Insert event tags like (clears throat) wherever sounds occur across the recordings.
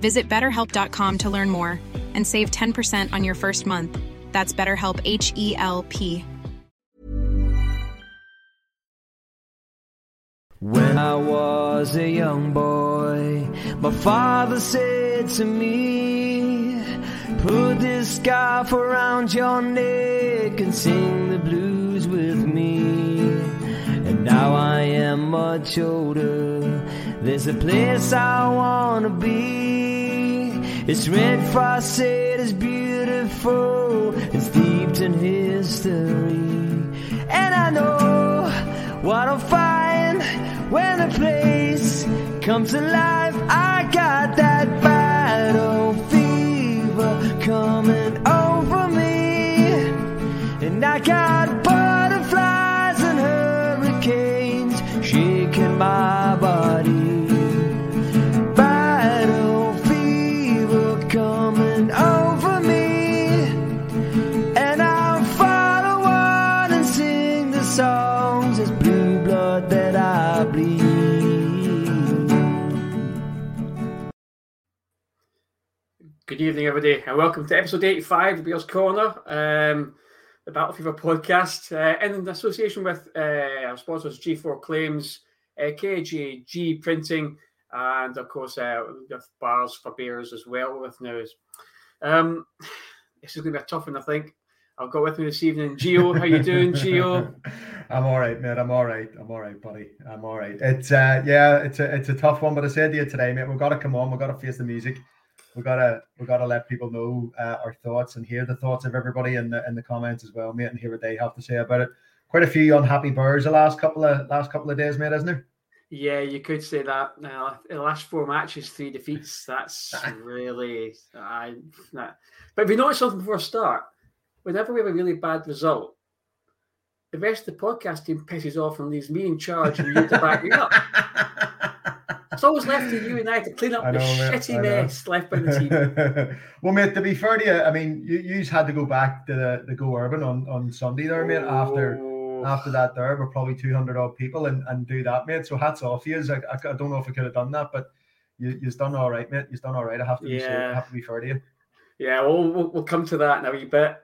Visit betterhelp.com to learn more and save 10% on your first month. That's BetterHelp H E L P. When I was a young boy, my father said to me, Put this scarf around your neck and sing the blues with me. And now I am much older. There's a place I wanna be. It's red frosted, it's beautiful, it's steeped in history. And I know what I'll find when the place comes alive. I got that battle fever coming over me, and I got evening, everybody, and welcome to episode 85 of Bears Corner, um, the Battle Fever podcast, uh, in association with uh, our sponsors G4 Claims, uh, KGG Printing, and of course, uh, bars for beers as well with news. Um, this is going to be a tough one, I think. I've got with me this evening Geo. How you doing, Geo? (laughs) I'm all right, mate. I'm all right. I'm all right, buddy. I'm all right. It's uh, yeah, it's a it's a tough one, but I said to you today, mate. We've got to come on. We've got to face the music. We gotta we gotta let people know uh, our thoughts and hear the thoughts of everybody in the in the comments as well, mate, and hear what they have to say about it. Quite a few unhappy birds the last couple of last couple of days, mate, isn't there? Yeah, you could say that. Now, the last four matches, three defeats. That's (laughs) really, I. Nah. But if you notice something before I start, whenever we have a really bad result, the rest of the podcast team pisses off and leaves me in charge and you to back me up. (laughs) It's always left to you and I to clean up I the know, mate, shitty mess left by the team. (laughs) well, mate, to be fair to you, I mean, you you had to go back to the, the Go Urban on, on Sunday there, mate, after Oh, after that there were probably 200 odd people and, and do that, mate. So hats off to you. I, I, I don't know if I could have done that, but you, you've done all right, mate. You've done all right. I have to be say, Yeah. I have to be fair to you. Yeah, well, we'll, we'll come to that in a wee bit.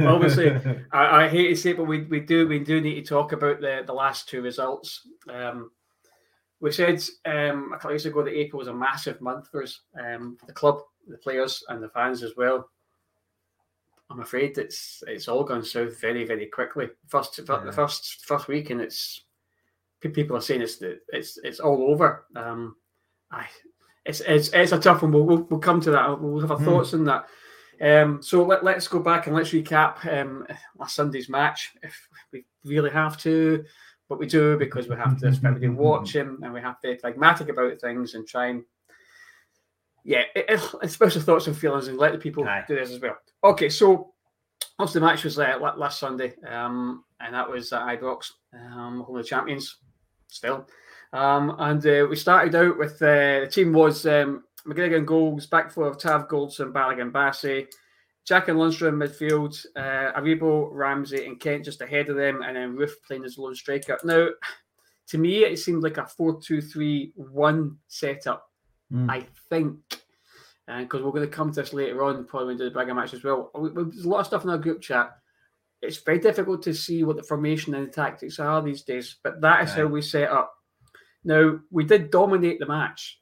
Obviously, (laughs) I, I hate to say it, but we, we do we do need to talk about the, the last two results. Um, we said um, a couple of years ago that April was a massive month for us, um, for the club, the players, and the fans as well. I'm afraid it's it's all gone south very very quickly. First Yeah. the first first week, and it's people are saying it's it's it's all over. Um, I it's it's it's a tough one. We'll we'll, we'll come to that. We'll have our Hmm. thoughts on that. Um, so let, let's go back and let's recap um, last Sunday's match if we really have to, but we do because we have to spend everybody watching and we have to be pragmatic about things and try and yeah, express our thoughts and feelings and let the people Aye. do this as well. Okay, so obviously the match was uh, last Sunday, um, and that was at Ibrox, um, home of the champions, still. Um, and uh, we started out with uh, the team was um, McGregor in goals, back four of Tav Goldson, Balogun, Bassey, Jack and Lundstram midfield, uh, Aribo, Ramsey, and Kent just ahead of them, and then Roofe playing as lone striker. Now, to me, it seemed like a 4 2 3 1 setup, mm. I think. Because uh, we're going to come to this later on, probably when we do the Braga match as well. We, we, there's a lot of stuff in our group chat. It's very difficult to see what the formation and the tactics are these days, but that is how we set up. Now, we did dominate the match.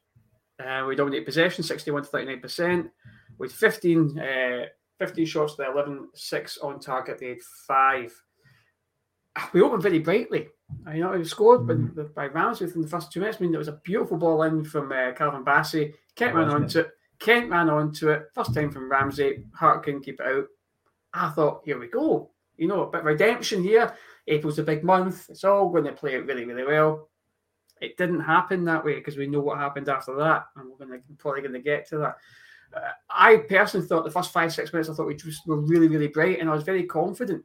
Uh, we dominated possession, 61 to 39%, with 15, uh, 15 shots to 11, six on target. They had five. We opened very brightly. I know we scored mm. by, by Ramsey within the first two minutes. I mean, there was a beautiful ball in from uh, Calvin Bassey. Kent ran onto it. Kent ran onto it. First time from Ramsey. Hart couldn't keep it out. I thought, here we go. You know, a bit of redemption here. April's a big month. It's all going to play out really, really well. It didn't happen that way because we know what happened after that, and we're going to probably going to get to that. I personally thought the first five six minutes I thought we just were really really bright, and I was very confident.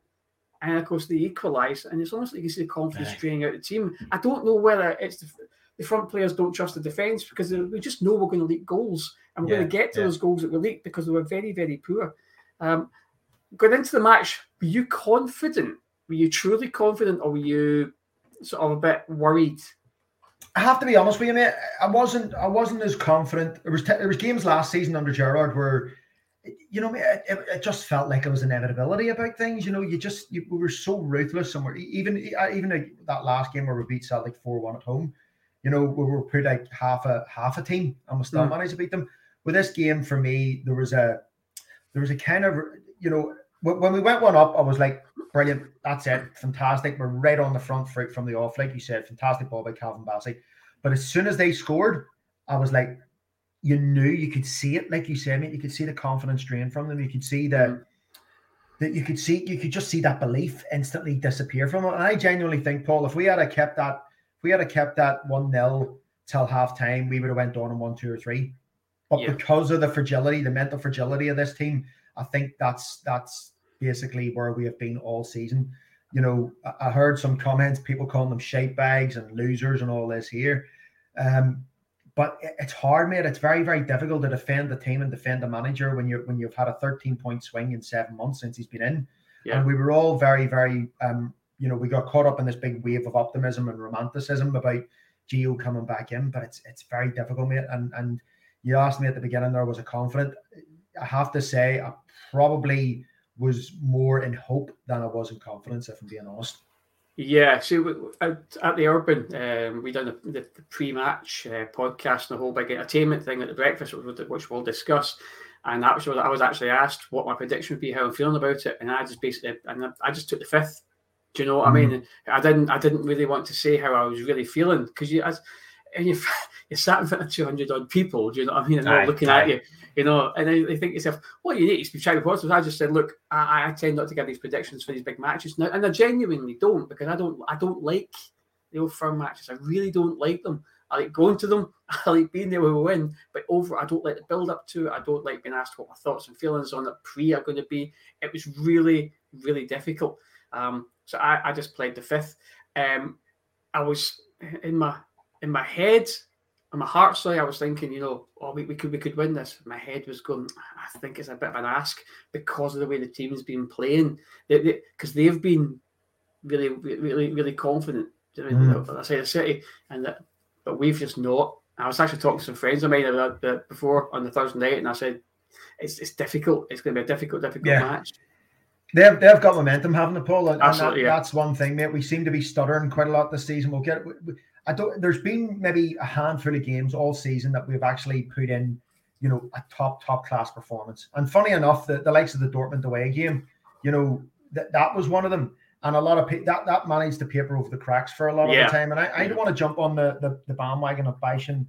And of course, they equalised, and it's almost like you see the confidence draining out the team. I don't know whether it's the, the front players don't trust the defence because we just know we're going to leak goals, and we're yeah, going to get to yeah. those goals that we leak because we were very very poor. Um, going into the match, were you confident? Were you truly confident, or were you sort of a bit worried I have to be honest with you, mate. I wasn't. I wasn't as confident. There was t- there was games last season under Gerrard where, you know, it, it, just felt like it was inevitability about things. You know, you just you, we were so ruthless. And we're even even that last game where we beat Celtic four one at home. You know, we were put like half a half a team and we still mm. managed to beat them. With this game, for me, there was a there was a kind of you know when we went one up, I was like, brilliant. That's it. Fantastic. We're right on the front foot from the off. Like you said, fantastic ball by Calvin Bassey. But as soon as they scored, I was like, you knew you could see it, like you said, mate. You could see the confidence drain from them. You could see the mm. that you could see you could just see that belief instantly disappear from them. And I genuinely think, Paul, if we had a kept that, if we had a kept that one 0 till half time, we would have went on in one, two, or three. But yeah. because of the fragility, the mental fragility of this team, I think that's that's basically where we have been all season. You know, I heard some comments, people calling them shape bags and losers and all this here. Um, but it's hard, mate. It's very, very difficult to defend the team and defend the manager when you're when you've had a 13 point swing in seven months since he's been in. Yeah. And we were all very, very um, you know, we got caught up in this big wave of optimism and romanticism about Gio coming back in, but it's it's very difficult, mate. And and you asked me at the beginning there was a confident. I have to say, I probably was more in hope than I was in confidence, if I'm being honest. Yeah, so at, at the Urban, um, we done the, the, the pre-match uh, podcast and the whole big entertainment thing at the breakfast, which we'll discuss. And that was what I was actually asked what my prediction would be, how I'm feeling about it, and I just basically, and I just took the fifth. Do you know what mm. I mean? Mm-hmm. I didn't, I didn't really want to say how I was really feeling because you, as, and you, (laughs) you sat in front of 200 odd people. Do you know what I mean? And they're looking aye. at you you know, and they think yourself, what you need is to be trying to. I just said, look, I, I, tend not to give these predictions for these big matches now, and I genuinely don't because I don't, I don't like the old firm matches. I really don't like them. I like going to them. (laughs) I like being there when we win, but over, I don't like the build up to it. I don't like being asked what my thoughts and feelings on it pre are going to be. It was really, really difficult. Um, so I, I just played the fifth. Um, I was in my in my head on my heart side, I was thinking, you know, oh, we, we could we could win this. My head was going. I think it's a bit of an ask because of the way the team's been playing. Because they, have been really, really, really confident. Mm. I say the city, and that, but we've just not. I was actually talking to some friends of mine about that before on the Thursday night, and I said, it's it's difficult. It's going to be a difficult, difficult yeah. match. They've, they've got momentum, haven't they, Paul? And, that, yeah. that's one thing, mate. We seem to be stuttering quite a lot this season. We'll get. We, I don't. There's been maybe a handful of games all season that we've actually put in, you know, a top top class performance. And funny enough, the, the likes of the Dortmund away game, you know, that that was one of them. And a lot of that that managed to paper over the cracks for a lot yeah. of the time. And I, I don't want to jump on the, the, the bandwagon of bashing,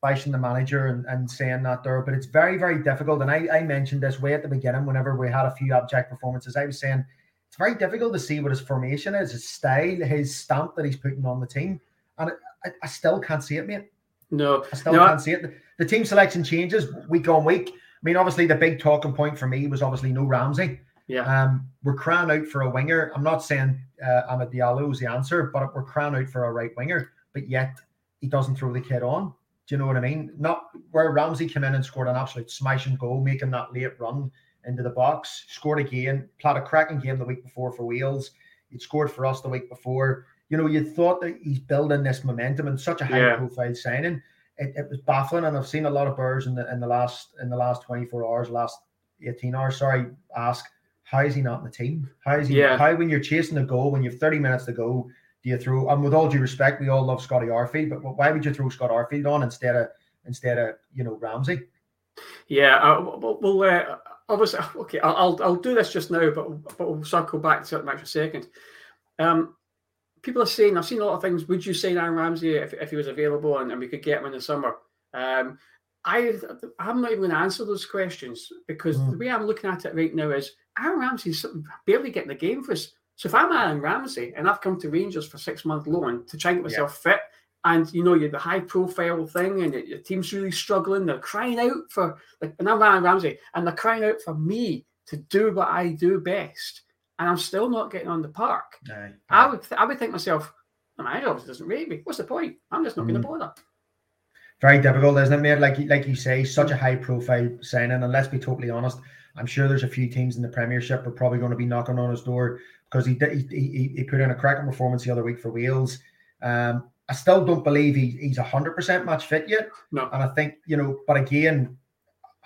bashing the manager and, and saying that there, but it's very very difficult. And I, I mentioned this way at the beginning whenever we had a few abject performances. I was saying it's very difficult to see what his formation is, his style, his stamp that he's putting on the team and I, I still can't see it, mate. No, I still no, can't I... see it. The, the, team selection changes week on week. I mean, obviously, the big talking point for me was obviously no Ramsey. Yeah. Um, we're crying out for a winger. I'm not saying uh, Amad Diallo is the answer, but we're crying out for a right winger. But yet he doesn't throw the kid on. Do you know what I mean? Not where Ramsey came in and scored an absolute smashing goal, making that late run into the box, scored again, played a cracking game the week before for Wales. He'd scored for us the week before. You know, you thought that he's building this momentum and such a high Yeah. profile signing. It, it was baffling, and I've seen a lot of birds in the in the last in the last 24 hours, last 18 hours, sorry, ask how is he not in the team? How is he Yeah. how when you're chasing a goal, when you have 30 minutes to go, do you throw and with all due respect, we all love Scotty Arfield, but why would you throw Scott Arfield on instead of instead of you know Ramsey? Yeah, uh, we'll, we'll uh, obviously (laughs) okay. I'll, I'll I'll do this just now, but but we'll circle back to it in a second. Um, people are saying I've seen a lot of things. Would you sign Aaron Ramsey if, if he was available and, and we could get him in the summer? Um, I I'm not even going to answer those questions because Mm. the way I'm looking at it right now is Aaron Ramsey's barely getting the game for us. So if I'm Aaron Ramsey and I've come to Rangers for six month loan to try and get myself fit, and you know you're the high profile thing, and your, your team's really struggling, they're crying out for like, and I'm Aaron Ramsey, and they're crying out for me to do what I do best, and I'm still not getting on the park. I would th- I would think myself, the manager obviously doesn't rate me. What's the point? I'm just not going Mm. to bother. very difficult, isn't it, mate? Like you- like you say, such a high profile signing, and let's be totally honest. I'm sure there's a few teams in the Premiership are probably going to be knocking on his door because he did, he, he, he put in a cracking performance the other week for Wales. Um, I still don't believe he, he's hundred percent match fit yet, No. and I think you know. But again,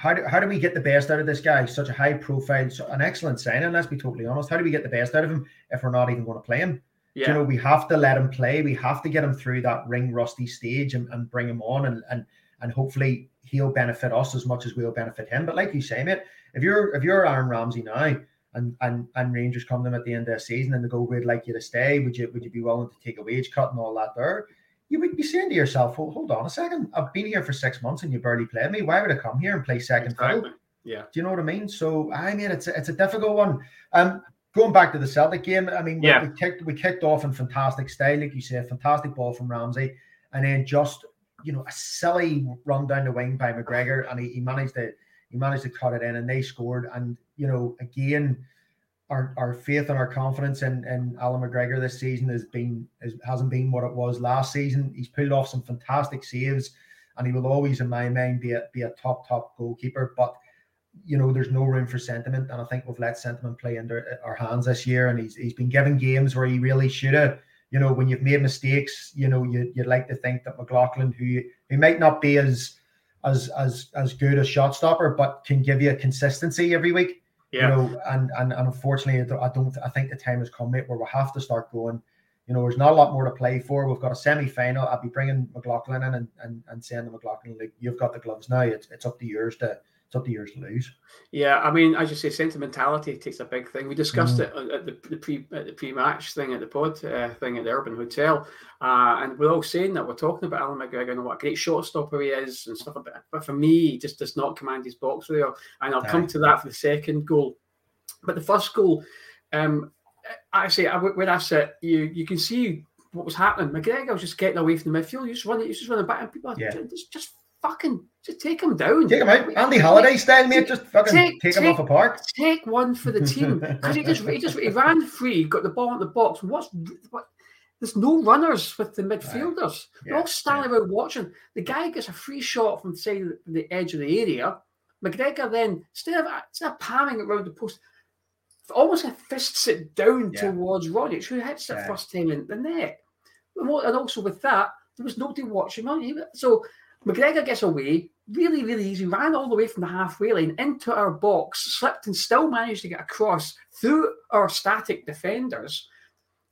how do how do we get the best out of this guy? Such a high profile, so an excellent signing. Let's be totally honest. How do we get the best out of him if we're not even going to play him? Yeah. you know, we have to let him play. We have to get him through that ring rusty stage and, and bring him on and and and hopefully he'll benefit us as much as we'll benefit him. But like you say, mate, if you're if you're Aaron Ramsey now and and and Rangers come to them at the end of the season and they go, We'd like you to stay, would you would you be willing to take a wage cut and all that there? You would be saying to yourself, well, hold on a second. I've been here for six months and you barely played me. Why would I come here and play second fiddle? Yeah. Do you know what I mean? So I mean, it's a, it's a difficult one. Um, going back to the Celtic game, I mean, we- Yeah. we, kicked we kicked off in fantastic style, like you said, fantastic ball from Ramsey, and then just you know a silly run down the wing by McGregor, and he, he managed to he managed to cut it in, and they scored. And you know, again, our, our faith and our confidence in, in Allan McGregor this season has been is, hasn't been what it was last season. He's pulled off some fantastic saves, and he will always, in my mind, be a be a top top goalkeeper. But you know, there's no room for sentiment, and I think we've let sentiment play into uh, our hands this year. And he's he's been given games where he really should have. You know, when you've made mistakes, you know, you, you'd like to think that McLaughlin, who who might not be as as as as good a shot stopper, but can give you a consistency every week. Yeah. You know, and and, and unfortunately, I don't- I don't. I think the time has come, mate, where we have to start going. You know, there's not a lot more to play for. We've got a semi-final. I'll be bringing McLaughlin in and, and, and saying to McLaughlin, like, you've got the gloves now. It's, it's up to yours to it's up to yours to lose. Yeah, I mean, as you say, sentimentality takes a big thing. We discussed Mm. it at the, the pre at the pre-match thing at the pod uh, thing at the Urban Hotel, uh, and we're all saying that we're talking about Allan McGregor and what a great shot stopper he is and stuff. But, but for me, he just does not command his box really. And I'll come to that for the second goal. But the first goal, um, actually, I, where I sit, you you can see what was happening. McGregor was just getting away from the midfield. He was running, was just running back, and people are Yeah. just, just fucking just take him down. Take him out, Andy Halliday style, mate. Just fucking Take- take, him take- off a park. take one for the team (laughs) because he just he just he ran free, got the ball in the box. What's what? There's no runners with the midfielders. They're Yeah, all standing around watching. The guy gets a free shot from of the edge of the area. McGregor then instead of instead of palming it around the post, almost fists it down Yeah. towards Rogic, who hits it Yeah. first time in the net. And and also with that, there was nobody watching on him. So McGregor gets away really, really easy, ran all the way from the halfway line into our box, slipped and still managed to get across through our static defenders.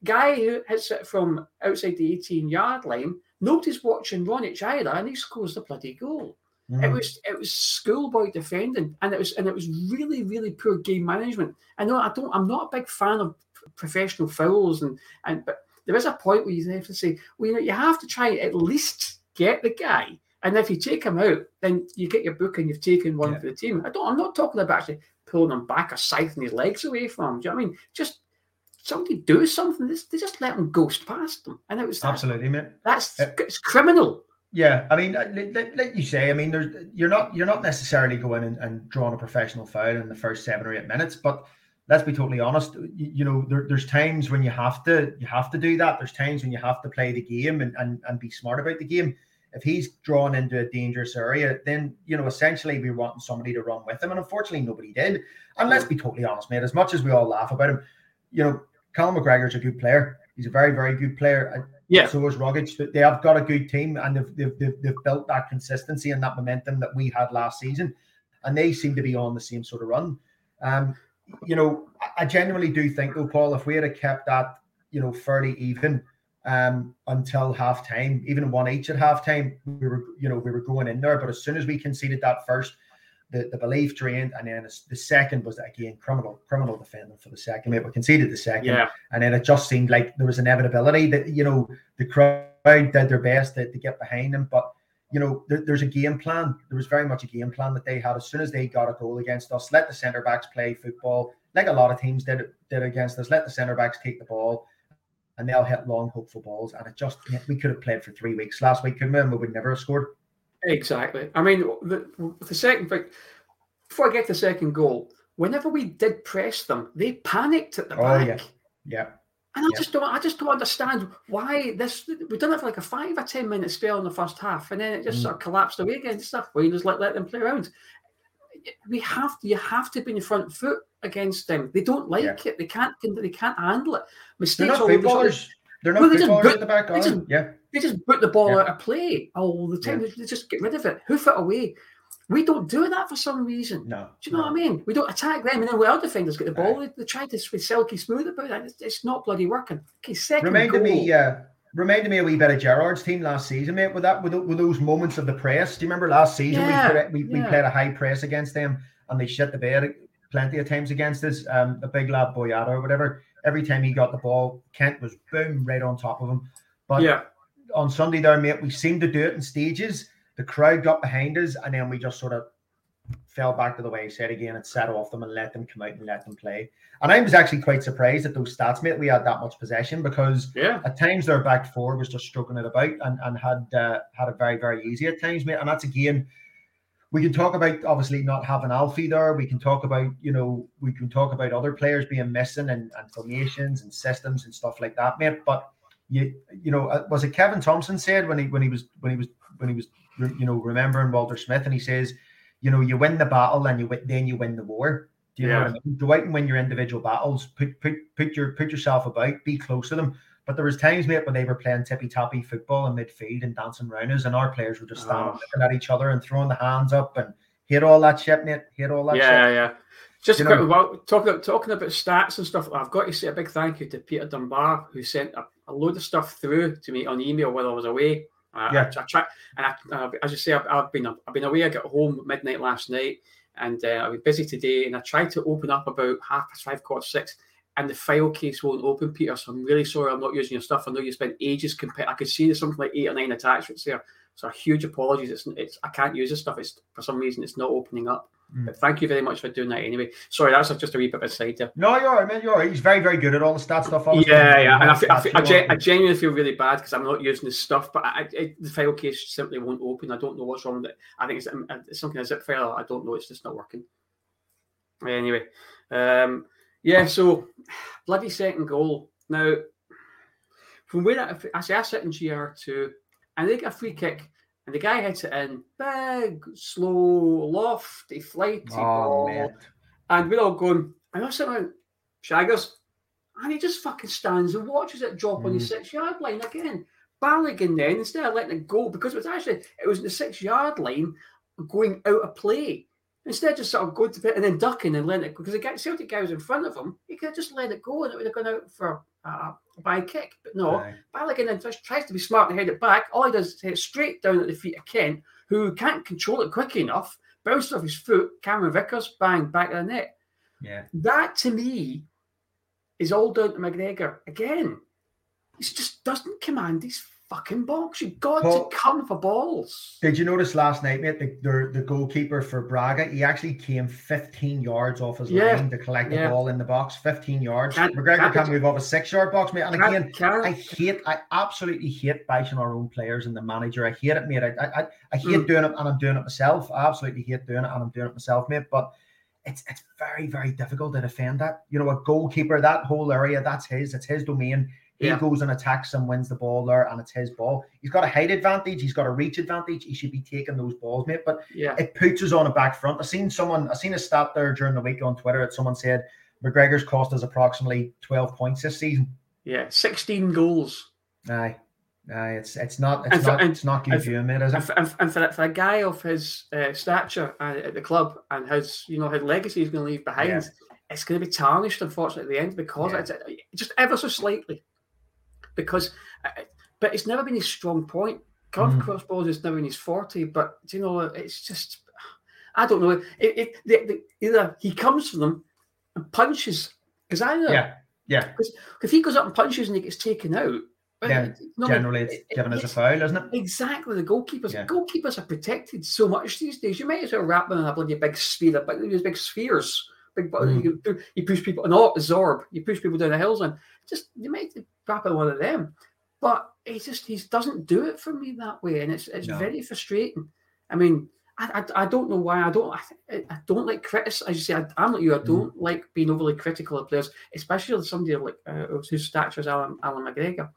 Guy who hits it from outside the 18 yard line, nobody's watching Rogic either, and he scores the bloody goal. It Mm. was it was schoolboy defending, and it was and it was really really poor game management. I know I don't I'm not a big fan of professional fouls and and but there is a point where you have to say, well, you know, you have to try at least get the guy, and if you take him out, then you get your book and you've taken one Yeah. for the team. I don't I'm not talking about actually pulling him back or scything his legs away from him. Do you know what I mean? Just somebody do something. They just, let him ghost past them, and it was Absolutely, mate. that's Uh, it's criminal. Yeah, I mean, uh, like you say, I mean, there's you're not you're not necessarily going and, and drawing a professional foul in the first seven or eight minutes, but let's be totally honest. You, you know, there, there's times when you have to you have to do that. There's times when you have to play the game and, and and be smart about the game. If he's drawn into a dangerous area, then you know essentially we want somebody to run with him, and unfortunately nobody did. And let's be totally honest, mate. As much as we all laugh about him, you know, Callum McGregor's a good player. He's a very, very good player. Yeah. So is Rogic. They have got a good team, and they've, they've, they've, they've built that consistency and that momentum that we had last season, and they seem to be on the same sort of run. Um, you know, I genuinely do think though, Paul, if we had kept that, you know, fairly even um, until half time, even one each at half time, we were, you know, we were going in there. But as soon as we conceded that first, the, the belief drained, and then the second was again criminal criminal defending for the second. We conceded the second, yeah. and then it just seemed like there was inevitability that you know the crowd did their best to, to get behind them, but you know there, there's a game plan. There was very much a game plan that they had as soon as they got a goal against us. Let the centre backs play football like a lot of teams did did against us. Let the centre backs take the ball. And they'll hit long, hopeful balls. And it just, we could have played for three weeks last week, couldn't we? And we would never have scored. Exactly. I mean, the, the second before I get the second goal, whenever we did press them, they panicked at the oh, back. Yeah. yeah. And I yeah. just don't, I just don't understand why this. We've done it for like a five or ten minute spell in the first half, and then it just mm. sort of collapsed away against stuff. Where you just let let them play around. We have to, you have to be in front foot against them. They don't like Yeah. it. They can't, they can't handle it. They're Mistakes not all the footballers. They're not Well, they just footballers put- at the back, they just- Yeah. They just put the ball Yeah. out of play all the time. They just get rid of it, hoof it away. We don't do that for some reason. No. Do you know no. what I mean? We don't attack them, and then our defenders get the ball. Aye. They, they try to be silky smooth about it. It's, it's not bloody working. Okay, second Reminded goal. me, uh, reminded me a wee bit of Gerrard's team last season, mate. With that, with, with those moments of the press. Do you remember last season Yeah, we, put, we we played a high press against them and they shit the bed plenty of times against us. Um, the big lad Boyata or whatever. Every time he got the ball, Kent was boom right on top of him. But yeah, on Sunday there, mate, we seemed to do it in stages. The crowd got behind us, and then we just sort of fell back to the way said again and set off them and let them come out and let them play. And I was actually quite surprised at those stats, mate. We had that much possession because yeah, at times their back four was just struggling it about and, and had uh, had it very, very easy at times, mate. And that's again, we can talk about obviously not having Alfie there. We can talk about, you know, we can talk about other players being missing and, and formations and systems and stuff like that, mate. But you, you know, uh, was it Kevin Thomson said when he when he was when he was when he was you know remembering Walter Smith and he says, you know, you win the battle and you win, then you win the war. Do you know what I mean? Go out and win your individual battles. Put put put your put yourself about. Be close to them. But there was times, mate, when they were playing tippy tappy football in midfield and dancing around us, and our players were just standing Oh. looking at each other and throwing the hands up and hit all that shit, mate. Hit all that yeah, shit. yeah. Just quick, well, talking about talking about stats and stuff. I've got to say a big thank you to Peter Dunbar who sent a, a load of stuff through to me on email while I was away. I, Yeah. I, I try, and I, uh, as you say, I've, I've been I've been away. I got home at midnight last night, and uh, I was busy today. And I tried to open up about half past five, quarter six, and the file case won't open, Peter. So I'm really sorry I'm not using your stuff. I know you spent ages. I could see there's something like eight or nine attachments there. So huge apologies. It's, it's I can't use this stuff. It's for some reason it's not opening up. Mm. But thank you very much for doing that anyway. Sorry, that's just a wee bit of a side there. No, you're right, man. You're right. He's very, very good at all the stat stuff. obviously. Yeah, yeah, and I, feel, I, feel, I, gen- I genuinely feel really bad because I'm not using this stuff, but I, the file case simply won't open. I don't know what's wrong with it. I think it's, um, it's something a zip file. I don't know. It's just not working. Anyway, um, yeah. So (sighs) bloody second goal. Now, from where I, I say I sit in GR two, and they get a free kick, and the guy hits it in big, slow, lofty, flighty Oh, ball. man. And we're all going, and I know something, Shaggers. And he just fucking stands and watches it drop on the Mm. six yard line again. Balogun then, instead of letting it go, because it was actually, it was in the six yard line going out of play. Instead, of just sort of going to bit and then ducking and letting it go. Because the guy, Celtic guy was in front of him, he could have just let it go and it would have gone out for uh, a by kick. But no, Aye. Balogun then just tries to be smart and head it back. All he does is head straight down at the feet of Kent, who can't control it quick enough, bounces off his foot, Cameron Vickers, bang, back of the net. Yeah. That to me is all down to McGregor. Again, he just doesn't command his fucking box. You've got to come for balls. Did you notice last night, mate, the, the, the goalkeeper for Braga, he actually came 15 yards off his Yeah, line to collect the yeah. ball in the box. 15 yards. Can't- McGregor can't- can't move off a six yard box, mate. And again, can't- I hate, I absolutely hate bashing our own players and the manager. I hate it, mate. I, I, I hate Mm. doing it and I'm doing it myself. I absolutely hate doing it and I'm doing it myself, mate. But it's it's very, very difficult to defend that. You know, a goalkeeper, that whole area, that's his, it's his domain. He Yeah. goes and attacks and wins the ball there, and it's his ball. He's got a height advantage. He's got a reach advantage. He should be taking those balls, mate. But Yeah. it puts us on a back front. I seen someone, I seen a stat there during the week on Twitter that someone said McGregor's cost us approximately 12 points this season. Yeah. 16 goals. Aye. Aye, it's it's not And it's for- not and- it's not good for him, mate, is And it? for, and, and for, that- for a guy of his uh, stature uh, at the club and his, you know, his legacy he's going to leave behind, Yeah. it's going to be tarnished, unfortunately, at the end because Yeah. it's just ever so slightly. Because, uh, but it's never been his strong point. Curve Mm. crossbows has never been his forte, but you know, it's just, I don't know. It, it, the, the, either he comes for them and punches, because either Yeah, yeah. if he goes up and punches and he gets taken out, Yeah, Generally, it's given as a foul, isn't it? Exactly, the goalkeepers. Yeah. Goalkeepers are protected so much these days. You might as well wrap them in a bloody big sphere, but these big spheres, big. Mm. You, can- you push people, and not Zorb. You push people down the hills, and just you might wrap in one of them. But he just he doesn't do it for me that way, and it's it's No. very frustrating. I mean, I, I, I don't know why I don't I, I don't like critics. As you say, I, I'm like you. I Mm. don't like being overly critical of players, especially somebody like uh, whose stature is Alan, Allan McGregor.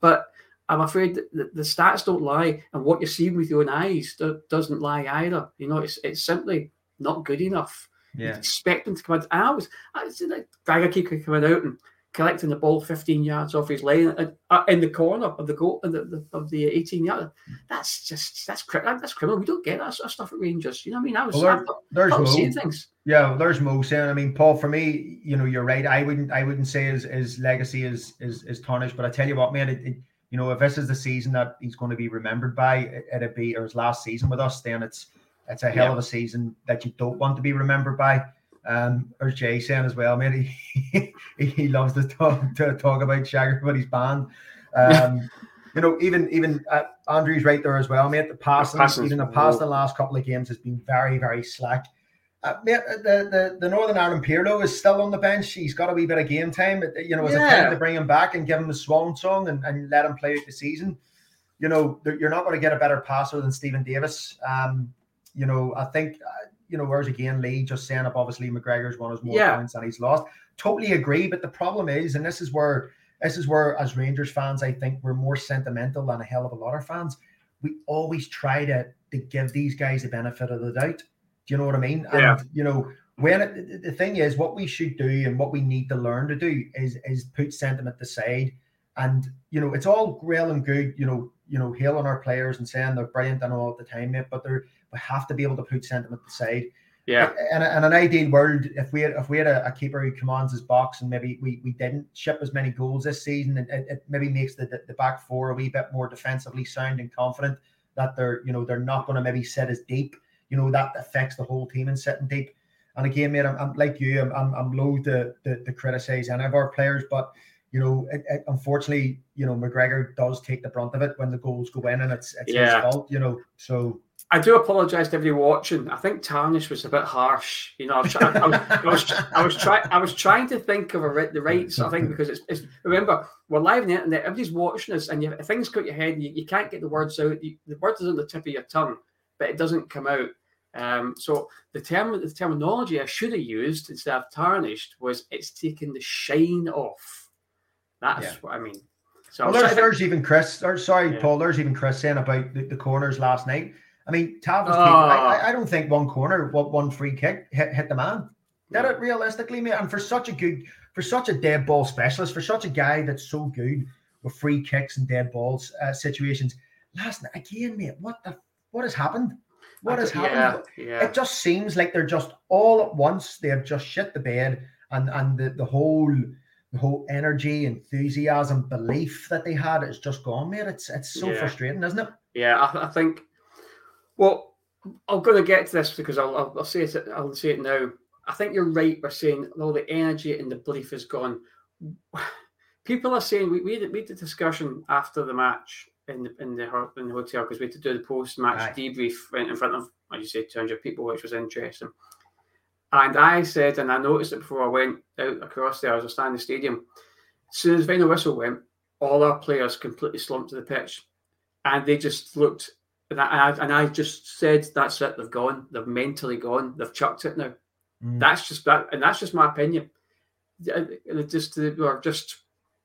But I'm afraid that the, the stats don't lie, and what you see with your own eyes do, doesn't lie either. You know, it's it's simply not good enough. Yeah. expect him to come out. I was, I like, Braga keep coming out and collecting the ball 15 yards off his line uh, uh, in the corner of the goal of the, the, of the 18 yard. That's just that's that's criminal. We don't get that sort of stuff at Rangers. You know what I mean? I was, Well, there- thought- there's I was seeing things. Yeah, well, there's Mo saying. I mean, Paul, for me, you know, you're right. I wouldn't, I wouldn't say his, his legacy is is is tarnished. But I tell you what, man, it, it, you know, if this is the season that he's going to be remembered by, it, it'd be or his last season with us, then it's it's a hell Yeah. of a season that you don't want to be remembered by. Um, there's Jay saying as well, man. (laughs) He he loves to talk to talk about Shagger, but he's banned. Um, (laughs) you know, even even uh, Andrew's right there as well, mate. The passing, passing's even the low. the last couple of games has been very very slack. Uh, mate, the, the the Northern Ireland Pirlo is still on the bench. He's got a wee bit of game time. You know, is it Yeah. time to bring him back and give him the swan song and, and let him play out the season? You know, you're not going to get a better passer than Steven Davis. Um, you know, I think uh, you know, whereas again, Lee just saying up obviously McGregor's won his more Yeah. points and he's lost. Totally agree, but the problem is, and this is where this is where as Rangers fans, I think we're more sentimental than a hell of a lot of fans. We always try to to give these guys the benefit of the doubt. Do you know what I mean? Yeah. And you know, when it, the- thing is, what we should do and what we need to learn to do is is put sentiment aside. And you know, it's all real and good, you know, you know, hailing our players and saying they're brilliant and all the time, mate. But they're we have to be able to put sentiment aside. Yeah, In, a- in an ideal world, if we had if we had a, a keeper who commands his box and maybe we, we didn't ship as many goals this season, it, it, it maybe makes the, the the back four a wee bit more defensively sound and confident that they're you know they're not going to maybe sit as deep. You know that affects the whole team in sitting deep. And again, mate, I'm, I'm like you. I'm I'm, I'm loath to, to to criticize any of our players, but you know, it, it, unfortunately, you know, McGregor does take the brunt of it when the goals go in, and it's it's Yeah. his fault. You know, so I do apologise to everybody watching. I think tarnish was a bit harsh. You know, I was, try- I was, I was, I was trying, I was trying to think of a the right sort of thing because it's, it's. Remember, we're live on the internet. Everybody's watching us, and you, things got your head, and you, you can't get the words out. You, the word is on the tip of your tongue, but it doesn't come out. Um, so the term, the terminology I should have used instead of tarnished was it's taken the shine off. That's Yeah. what I mean. So Well, there's, there's even Chris, or sorry, Yeah. Paul, there's even Chris saying about the, the corners last night. I mean, Tav was Ah. I, I- don't think one corner, one, one free kick hit, hit the man. Did it realistically, mate? And for such a good, for such a dead ball specialist, for such a guy that's so good with free kicks and dead balls uh, situations, last night again, mate, what the, what has happened? What has yeah, happened? yeah. It just seems like they're just all at once. They have just shit the bed, and and the, the whole the whole energy, enthusiasm, belief that they had is just gone, mate. It's it's so Yeah. frustrating, isn't it? Yeah, I, I think. Well, I'm going to get to this because I'll, I'll, I'll say it. I'll say it now. I think you're right by saying all the energy and the belief is gone. (sighs) People are saying we we had, we had a discussion after the match in the in the, in the hotel because we had to do the post match Aye. debrief in, in front of, as you say, 200 people, which was interesting. And I said, and I noticed it before I went out across there, as I was standing in the stadium. As soon as final whistle went, all our players completely slumped to the pitch, and they just looked. And I, and I just said, "That's it. They've gone. They've mentally gone. They've chucked it now." Mm. That's just that, and that's just my opinion. They just were just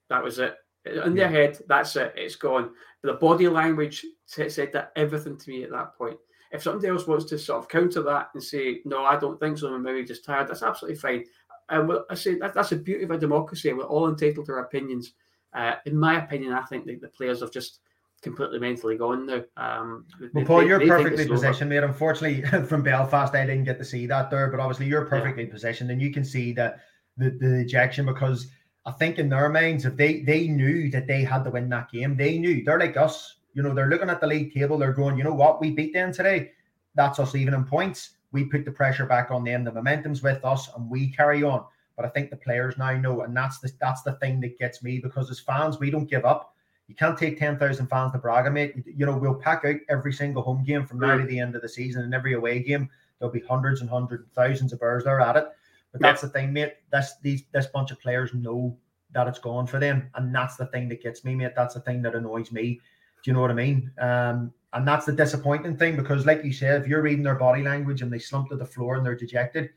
that was it. In their head, that's it. It's gone. But the body language said that everything to me at that point. If somebody else wants to sort of counter that and say, "No, I don't think so," I'm maybe just tired. That's absolutely fine. And I say that, that's the beauty of a democracy. We're all entitled to our opinions. Uh, in my opinion, I think that the players have just completely mentally gone now. Um, well, Paul, they, you're they perfectly positioned, mate. Unfortunately, (laughs) from Belfast, I didn't get to see that there, but obviously you're perfectly yeah. positioned, and you can see that the, the ejection because I think in their minds, if they they knew that they had to win that game, they knew they're like us. You know, they're looking at the league table. They're going, you know what, we beat them today. That's us even in points. We put the pressure back on them. The momentum's with us, and we carry on. But I think the players now know, and that's the that's the thing that gets me because as fans, we don't give up. You can't take ten thousand fans to Braga, mate. You know we'll pack out every single home game from now to the end of the season, and every away game there'll be hundreds and hundreds, and thousands of birds there at it. But that's the thing, mate. This these this bunch of players know that it's gone for them, and that's the thing that gets me, mate. That's the thing that annoys me. Do you know what I mean? Um, and that's the disappointing thing because, like you said, if you're reading their body language and they slump to the floor and they're dejected,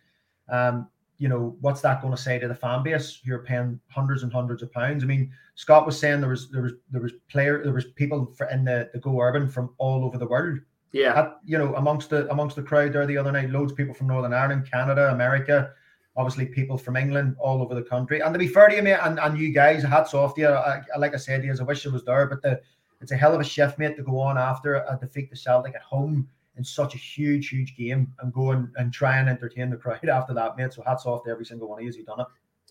um, you know, what's that going to say to the fan base? You're paying hundreds and hundreds of pounds. I mean, Scott was saying there was there was there was player there was people for, in the, the Go Urban from all over the world. Yeah, At, you know, amongst the amongst the crowd there the other night, loads of people from Northern Ireland, Canada, America, obviously people from England, all over the country. And to be fair to you, mate, and, and you guys, hats off to you. I, like I said, I wish it was there, but the it's a hell of a shift, mate, to go on after a defeat to Celtic at home in such a huge, huge game and go and, and try and entertain the crowd (laughs) after that, mate. So hats off to every single one of you. You've done it.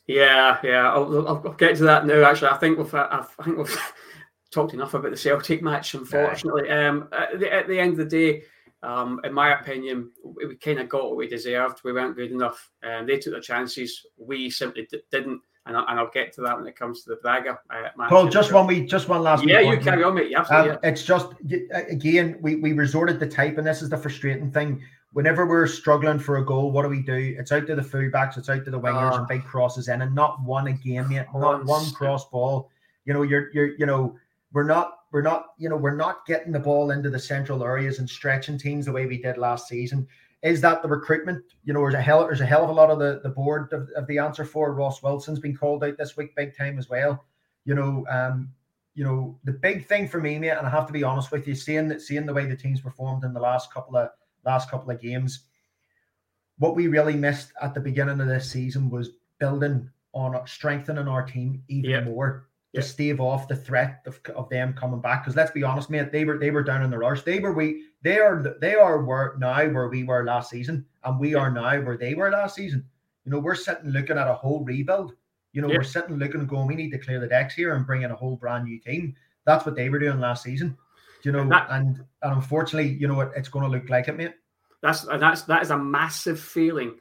Yeah, yeah. I'll, I'll, get to that now. Actually, I think we've I think we've (laughs) talked enough about the Celtic match. Unfortunately, um, at the, at the end of the day, um, in my opinion, we, we kind of got what we deserved. We weren't good enough. Um, they took their chances. We simply d- didn't and I'll, and I'll get to that when it comes to the Braga uh, match. Paul, just one we just one last. Yeah, you carry on, mate. Absolutely. Um, It's just again we we resorted to type, and this is the frustrating thing. Whenever we're struggling for a goal, what do we do? It's out to the fullbacks, it's out to the wingers, uh, and big crosses in, and not one again yet, not one cross ball. You know, you're you're you know we're not we're not you know we're not getting the ball into the central areas and stretching teams the way we did last season. Is that the recruitment? You know, there's a hell there's a hell of a lot of the, the board of, of the answer for. Ross Wilson's been called out this week big time as well. You know, um, you know, the big thing for me, mate, and I have to be honest with you, seeing that seeing the way the teams performed in the last couple of last couple of games, what we really missed at the beginning of this season was building on strengthening our team even yeah. more to stave off the threat of, of them coming back. Because let's be honest, mate, they were they were down in the rush. They were we they are they are where now where we were last season, and we are now where they were last season. You know, we're sitting looking at a whole rebuild. You know, we're sitting looking and going, we need to clear the decks here and bring in a whole brand new team. That's what they were doing last season. You know, and, that, and, and unfortunately, you know what, it's going to look like it, mate. That's that's that is a massive feeling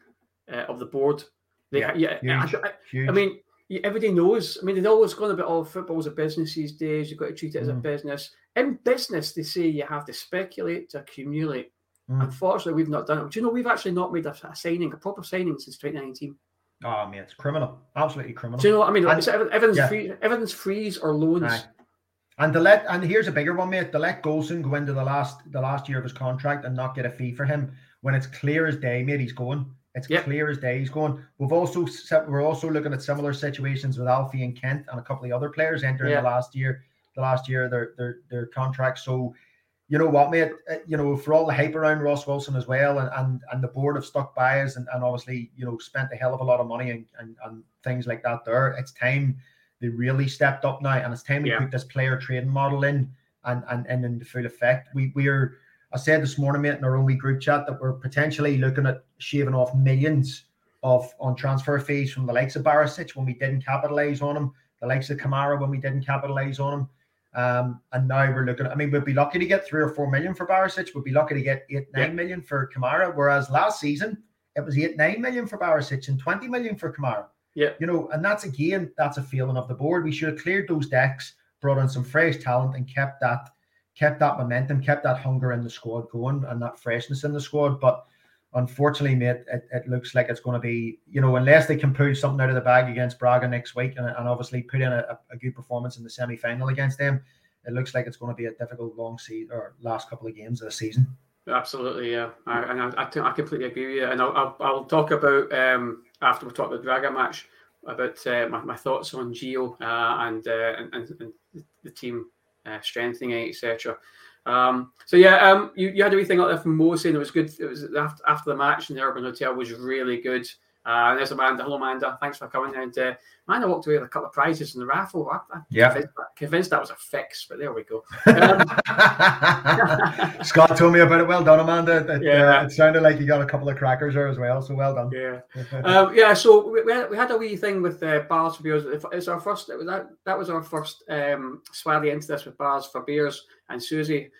uh, of the board. They, yeah, yeah huge, I, huge. I mean, everybody knows. I mean, they're always going about, oh, football's a business these days. You've got to treat it as a mm. business. In business, they say you have to speculate to accumulate. Mm. Unfortunately, we've not done it. Do you know we've actually not made a, a signing, a proper signing since 2019? Oh, ah, man, it's criminal. Absolutely criminal. Do you know what I mean? And, everything's, yeah. free, everything's freeze or loans. Aye. And to let and here's a bigger one, mate. To let Goldson go into the last the last year of his contract and not get a fee for him when it's clear as day, mate, he's going. It's yep. clear as day he's going. We've also we're also looking at similar situations with Alfie and Kent and a couple of other players entering the last year, the last year their their their contracts. So, you know what, mate? Uh, you know for all the hype around Ross Wilson as well, and and, and the board have stuck by us, and, and obviously you know spent a hell of a lot of money and, and, and things like that. There, it's time they really stepped up now, and it's time we yeah. put this player trading model in and and and in the full effect. We we are I said this morning, mate, in our own wee group chat that we're potentially looking at shaving off millions of on transfer fees from the likes of Barisic when we didn't capitalize on him, the likes of Kamara when we didn't capitalize on him. Um, and now we're looking. I mean, we'd be lucky to get three or four million for Barisic. We'd be lucky to get eight, nine yeah. million for Kamara. Whereas last season it was eight, nine million for Barisic and twenty million for Kamara. Yeah, you know, and that's again, that's a feeling of the board. We should have cleared those decks, brought in some fresh talent, and kept that kept that momentum, kept that hunger in the squad going and that freshness in the squad. But unfortunately, mate, it, it looks like it's going to be, you know, unless they can pull something out of the bag against Braga next week and, and obviously put in a, a good performance in the semi final against them, it looks like it's going to be a difficult long season or last couple of games of the season. Absolutely, yeah, I, and I, I, I completely agree with you. And I'll, I'll, I'll talk about um, after we talk about the Braga match about uh, my, my thoughts on Gio uh, and, uh, and and the team uh, strengthening, etc. Um, so yeah, um, you, you had everything like that from saying it was good. It was after, after the match in the Urban Hotel was really good. Uh, there's Amanda. Hello, Amanda. Thanks for coming. And uh, Amanda walked away with a couple of prizes in the raffle. I, I Yeah. convinced, convinced that was a fix, but there we go. (laughs) Um, (laughs) (laughs) Scott told me about it. Well done, Amanda. It, Yeah. uh, it sounded like you got a couple of crackers there as well. So well done. yeah. um, yeah, so we, we, had, we had a wee thing with uh, bars for beers. It's our first. It was that that was our first um, swally into this with bars for beers and Susie.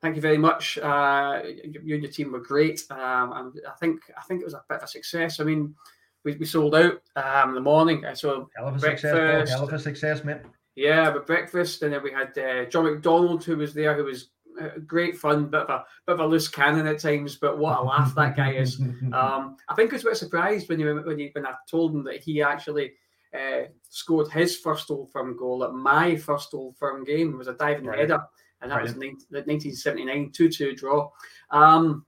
Thank you very much. Uh, you and your team were great, um, and I think I think it was a bit of a success. I mean, we, we sold out um, in the morning. uh, So Hell of a success. Hell of a success, mate. yeah, but breakfast, and then we had uh, John McDonald who was there, who was uh, great fun, bit of a bit of a loose cannon at times, but what a laugh that guy is. (laughs) Um, I think I was a bit surprised when you when you when I told him that he actually uh, scored his first Old Firm goal at my first Old Firm game. It was a diving Brilliant. header, and that was the 1979 2-2 draw. Um,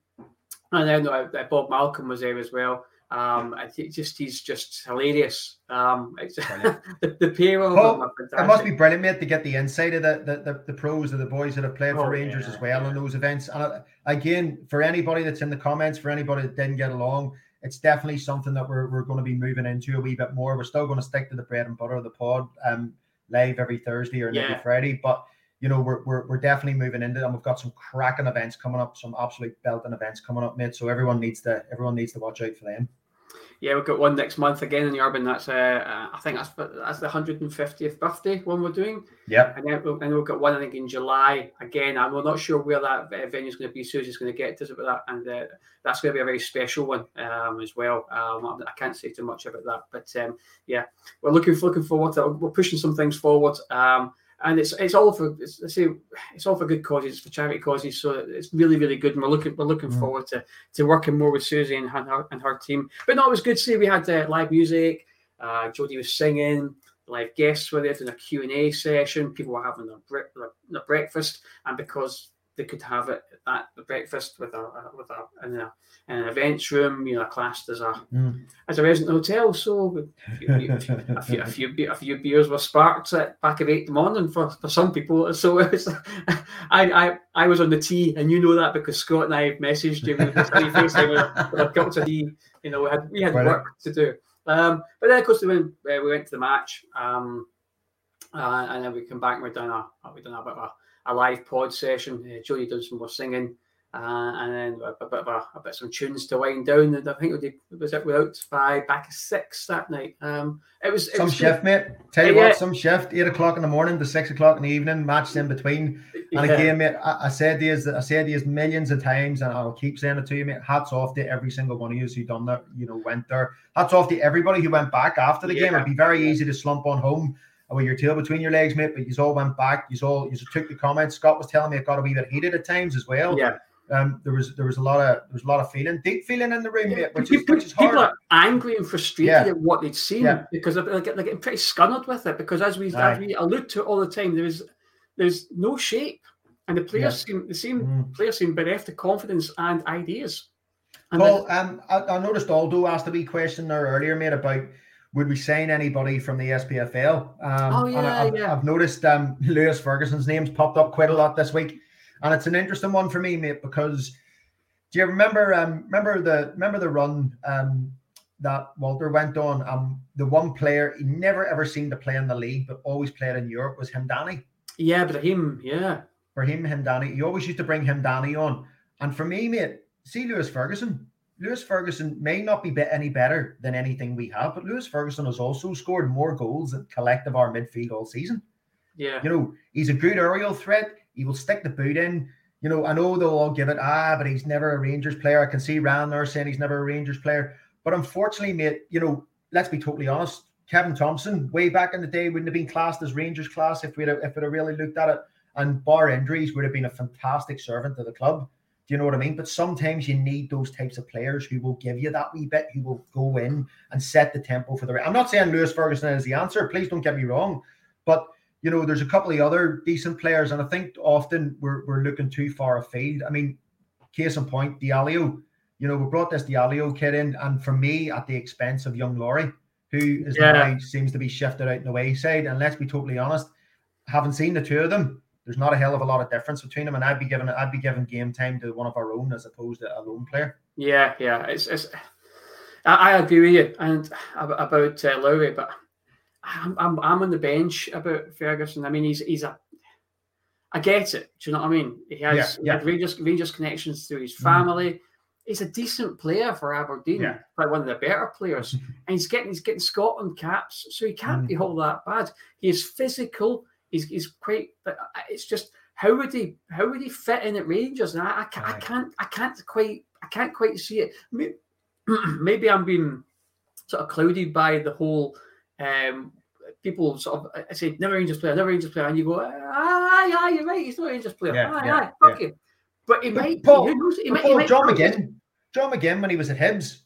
and then uh, Bob Malcolm was there as well. Um, I think just he's just hilarious. Um, (laughs) the, the pair of Paul, them It must be brilliant, mate, to get the insight of the, the, the, the pros of the boys that have played for Oh, Rangers yeah, as well in those events. And uh, again, for anybody that's in the comments, for anybody that didn't get along, it's definitely something that we're, we're going to be moving into a wee bit more. We're still going to stick to the bread and butter of the pod um, live every Thursday or every Friday. But, you know, we're, we're, we're definitely moving into them. We've got some cracking events coming up, some absolute belting events coming up, mate. So everyone needs to everyone needs to watch out for them. Yeah, we've got one next month again in the Urban. That's uh, uh, I think that's that's the 150th birthday one we're doing. Yeah, And then, we'll- and we've got one, I think, in July. Again, I'm not sure where that venue is going to be. Susie's going to get to us about that. And uh, that's going to be a very special one um, as well. Um, I can't say too much about that. But um, yeah, we're looking looking forward to We're pushing some things forward. Um, and it's it's all for it's, I say it's all for good causes, it's for charity causes. So it's really really good, and we're looking we're looking Mm. forward to to working more with Susie and her and her team. But no, it was good to see we had uh, live music. Uh, Jodie was singing. Live guests were there doing a Q and A session. People were having their, bre- their, their breakfast, and because they could have it at the breakfast with a with a in, a in an events room, you know, classed as a Mm. as a resident hotel. So a few, a few, a few, a few, a few beers were sparked at back of eight in the morning for, for some people. (laughs) So it was, I, I I was on the tee, and you know that because Scott and I messaged you with a funny face with a cup of tea. You know, we had we had Right. work to do. Um, but then of course we went uh, we went to the match, um, uh, and then we come back and we done a we done a bit of a, a live pod session. Uh, Jodie done some more singing. Uh, and then a, a bit of a, a bit of some tunes to wind down. And I think it was it without by back at six that night. Um, it was it Some was shift, mate. Tell you Yeah. what, some shift, eight o'clock in the morning to six o'clock in the evening, matches in between. And Yeah. again, mate, I, I said these, I said these millions of times, and I'll keep saying it to you, mate. Hats off to every single one of you who done that, you know, went there. Hats off to everybody who went back after the game. It'd be very easy to slump on home with your tail between your legs, mate. But you all went back. You all you took the comments. Scott was telling me it got a wee bit heated at times as well. Yeah. Um, there was there was a lot of there was a lot of feeling, deep feeling in the room, mate, which is people, which is hard. people are angry and frustrated Yeah. at what they'd seen Yeah. because they're, they're, getting pretty scunnered with it. Because as we, Aye. as we allude to all the time, there is there's no shape, and the players seem the same Mm. players seem bereft of confidence and ideas. And Paul, um, I, I noticed Aldo asked a wee question there earlier, mate, about would we sign anybody from the SPFL? Um, Oh, yeah, I, have yeah. I've noticed um, Lewis Ferguson's name's popped up quite a lot this week, and it's an interesting one for me, mate, because do you remember um, remember the remember the run um, that Walter went on? Um, the one player he never ever seemed to play in the league, but always played in Europe was him, Danny. yeah, but him, yeah, For him, him, Danny, he always used to bring him, Danny, on. And for me, mate, see Lewis Ferguson. Lewis Ferguson may not be, any better than anything we have, but Lewis Ferguson has also scored more goals than collective our midfield all season. yeah, You know, he's a good aerial threat. He will stick the boot in. You know, I know they'll all give it, ah, but he's never a Rangers player. I can see Rand there saying he's never a Rangers player. But unfortunately, mate, you know, let's be totally honest. Kevin Thomson, way back in the day, wouldn't have been classed as Rangers class if we'd have, if we'd have really looked at it. And bar injuries, would have been a fantastic servant to the club. Do you know what I mean? But sometimes you need those types of players who will give you that wee bit, who will go in and set the tempo for the. I'm not saying Lewis Ferguson is the answer. Please don't get me wrong, but you know, there's a couple of other decent players, and I think often we're, we're looking too far afield. I mean, case in point, Diallo. You know, we brought this Diallo kid in, and for me, at the expense of young Lowry, who is yeah. now seems to be shifted out in the wayside. And let's be totally honest, haven't seen the two of them, there's not a hell of a lot of difference between them. And I'd be giving I'd be giving game time to one of our own as opposed to a lone player. Yeah, yeah, it's, it's I, I agree with you and about uh, Lowry, but I'm, I'm I'm on the bench about Ferguson. I mean, he's he's a I get it. Do you know what I mean? He has, yeah, yeah. Rangers, Rangers connections through his mm-hmm. family. Mm. He's a decent player for Aberdeen, yeah. like one of the better players. (laughs) and he's getting he's getting Scotland caps, so he can't mm. be all that bad. He is physical. He's he's quite. But it's just how would he how would he fit in at Rangers? And I, I, can't, I can't I can't quite I can't quite see it. Maybe, (clears throat) maybe I'm being sort of clouded by the whole um, people sort of I say never Rangers player, never Rangers player, and you go, aye, aye, you're right, he's not Rangers player, yeah, aye, yeah, aye, fuck yeah. him. But he but might, Paul, who knows? He might, Paul, he might John McGinn, John McGinn when he was at Hibs,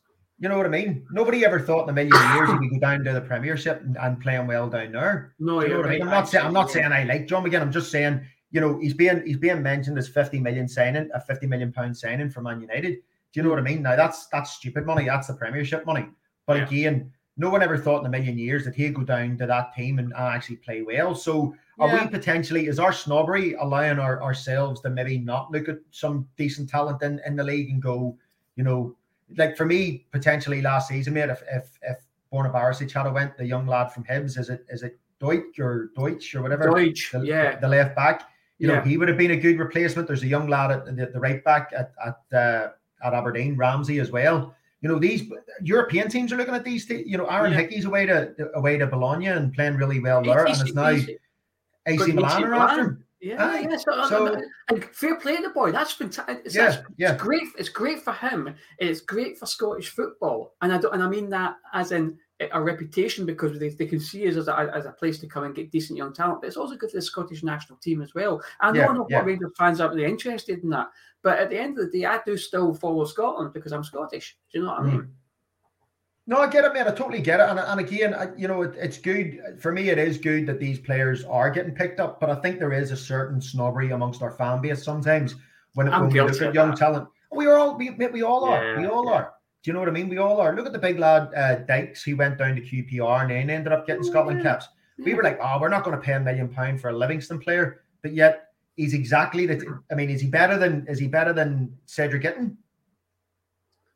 you know what I mean? Nobody ever thought in a million years he would go down to the Premiership and, and playing well down there. No, you know what right. I mean? I'm not saying I'm not saying I like John McGinn. I'm just saying, you know, he's being he's being mentioned as 50 million signing, a 50 million pound signing for Man United. Do you know what I mean? Now that's that's stupid money. That's the Premiership money. But yeah. again, no one ever thought in a million years that he'd go down to that team and uh, actually play well. So are yeah. we potentially is our snobbery allowing our, ourselves to maybe not look at some decent talent in, in the league and go, you know, like for me, potentially last season, mate, if if if Borna Barisic had went, the young lad from Hibs, is it is it Deutsch or Deutsch or whatever? Deutsch, the, yeah. The left back. You yeah. know, he would have been a good replacement. There's a young lad at the, the right back at at uh, at Aberdeen, Ramsay as well you know these European teams are looking at these. You know, Aaron yeah. Hickey's away to away to Bologna and playing really well there, and it's now AC Milan are after. Yeah, yeah. So, so and fair play to the boy. That's fantastic. It's, yeah, that's, yeah. It's great. It's great for him. It's great for Scottish football, and I don't. And I mean that as in a reputation because they, they can see us as a, as a place to come and get decent young talent. But it's also good for the Scottish national team as well. I know yeah, not yeah. what Rangers fans are really interested in that, but at the end of the day, I do still follow Scotland because I'm Scottish. Do you know what I mean? Mm. No, I get it, man. I totally get it. And, and again, I, you know, it, it's good for me. It is good that these players are getting picked up, but I think there is a certain snobbery amongst our fan base sometimes when, when we look at young that. talent. We are all we, we all are. Yeah, we all yeah. are. Do you know what I mean? We all are. Look at the big lad uh, Dykes. He went down to QPR and then ended up getting oh, Scotland yeah. caps. We were like, oh, we're not going to pay a million pound for a Livingston player, but yet he's exactly the. I mean, is he better than? Is he better than Cedric Itten?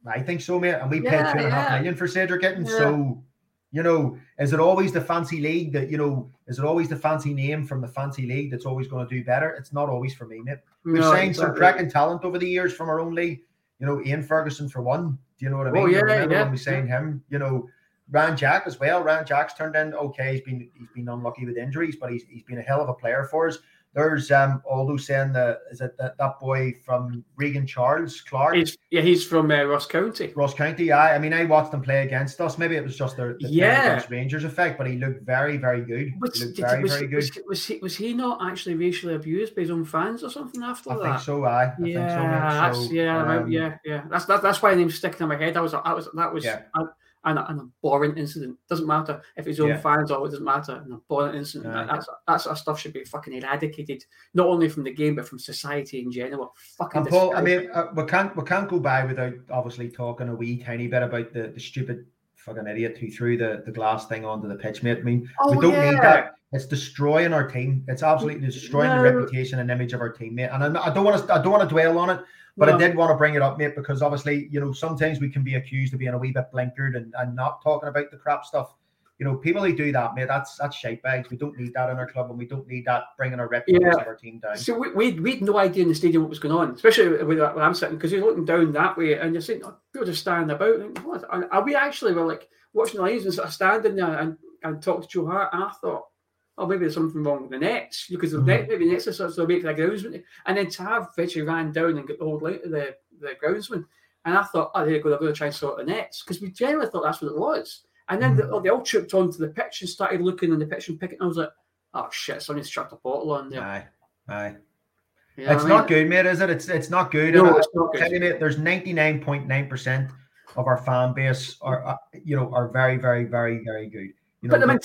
I think so, mate. And we yeah, paid two and a half million for Cedric Itten. Yeah. So, you know, is it always the fancy league that you know? Is it always the fancy name from the fancy league that's always going to do better? It's not always for me, mate. We've no, signed some cracking talent over the years from our own league. You know, Ian Ferguson for one. Do you know what I oh, mean? Oh, yeah, remember yeah. when we signed him, you know, Ryan Jack as well. Ryan Jack's turned in okay. He's been he's been unlucky with injuries, but he's he's been a hell of a player for us. There's um although saying the is it that, that boy from Regan Charles Clark? He's, yeah, he's from uh, Ross County. Ross County. I I mean I watched him play against us. Maybe it was just the, the yeah Rangers effect, but he looked very very good. Was, he very was, very good. Was, was, he was he not actually racially abused by his own fans or something after I that? I think so. I, I yeah, think so, that's, yeah, um, yeah, yeah. That's that, that's why the name's sticking in my head. That was that was that was. Yeah. I, and a, and a boring incident. Doesn't matter if it's own yeah. fans or it doesn't matter. And a boring incident. That, that's that sort of stuff should be fucking eradicated, not only from the game but from society in general. Fucking. And Paul, I mean, uh, we can't we can't go by without obviously talking a wee tiny bit about the the stupid fucking idiot who threw the, the glass thing onto the pitch, mate. I mean, oh, we don't yeah. need that. It's destroying our team. It's absolutely destroying no. the reputation and image of our team, mate. And I, I don't want to I don't want to dwell on it but I did want to bring it up, mate, because obviously, you know, sometimes we can be accused of being a wee bit blinkered and, and not talking about the crap stuff. You know, people who do that, mate, that's that's shape bags. We don't need that in our club, and we don't need that bringing our reputation yeah. of our team down. So we, we, we had no idea in the stadium what was going on, especially with where I'm sitting, because you're looking down that way and you're saying, oh, people just standing about. And what? Are we actually were like watching the lines and sort of standing there and, and talk to Joe Hart? And I thought, oh, maybe there's something wrong with the nets because the mm-hmm. net, maybe the nets are sort of make the groundsman. And then to have Fitchy ran down and got out of the the groundsman. And I thought, oh, there you go, they're going to try and sort the nets because we generally thought that's what it was. And then mm. they all tripped onto the pitch and started looking in the pitch and picking. and I was like, oh shit, somebody's chucked a bottle on there. Aye, aye. it's not good, mate, is it? It's it's not good. No, it's not good. You, mate, there's 99.9% of our fan base are, uh, you know, are very, very, very, very good. You know, but I mean,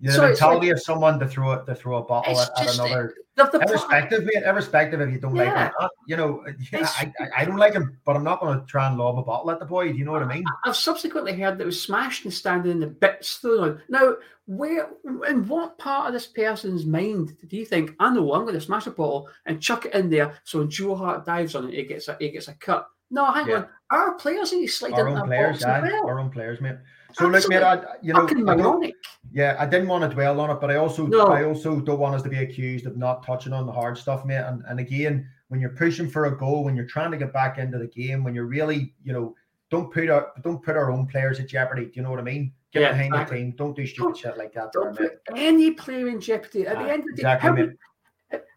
the So it's mentality like- of someone to throw it to throw a bottle at, at another. The, the, Irrespective, mate, irrespective if you don't like him, or not, you know, (laughs) yeah, I, I, I don't like him, but I'm not going to try and lob a bottle at the boy. Do you know what I mean? I've subsequently heard that it was smashed and standing in the bits thrown. Now, where in what part of this person's mind do you think? I know I'm going to smash a bottle and chuck it in there so when Joe Hart dives on it, it gets a he gets a cut. No, hang Yeah. on. Our players need to slide Our into own that players, box yeah, well. our own players, mate. So look, mate, I, you know, Fucking I don't- Yeah, I didn't want to dwell on it, but I also No. I also don't want us to be accused of not touching on the hard stuff, mate. And and again, when you're pushing for a goal, when you're trying to get back into the game, when you're really, you know, don't put our don't put our own players at jeopardy. Do you know what I mean? Get Yeah, behind exactly. the team. Don't do stupid shit like that. Don't there, put any player in jeopardy. At the end of the day, how, would,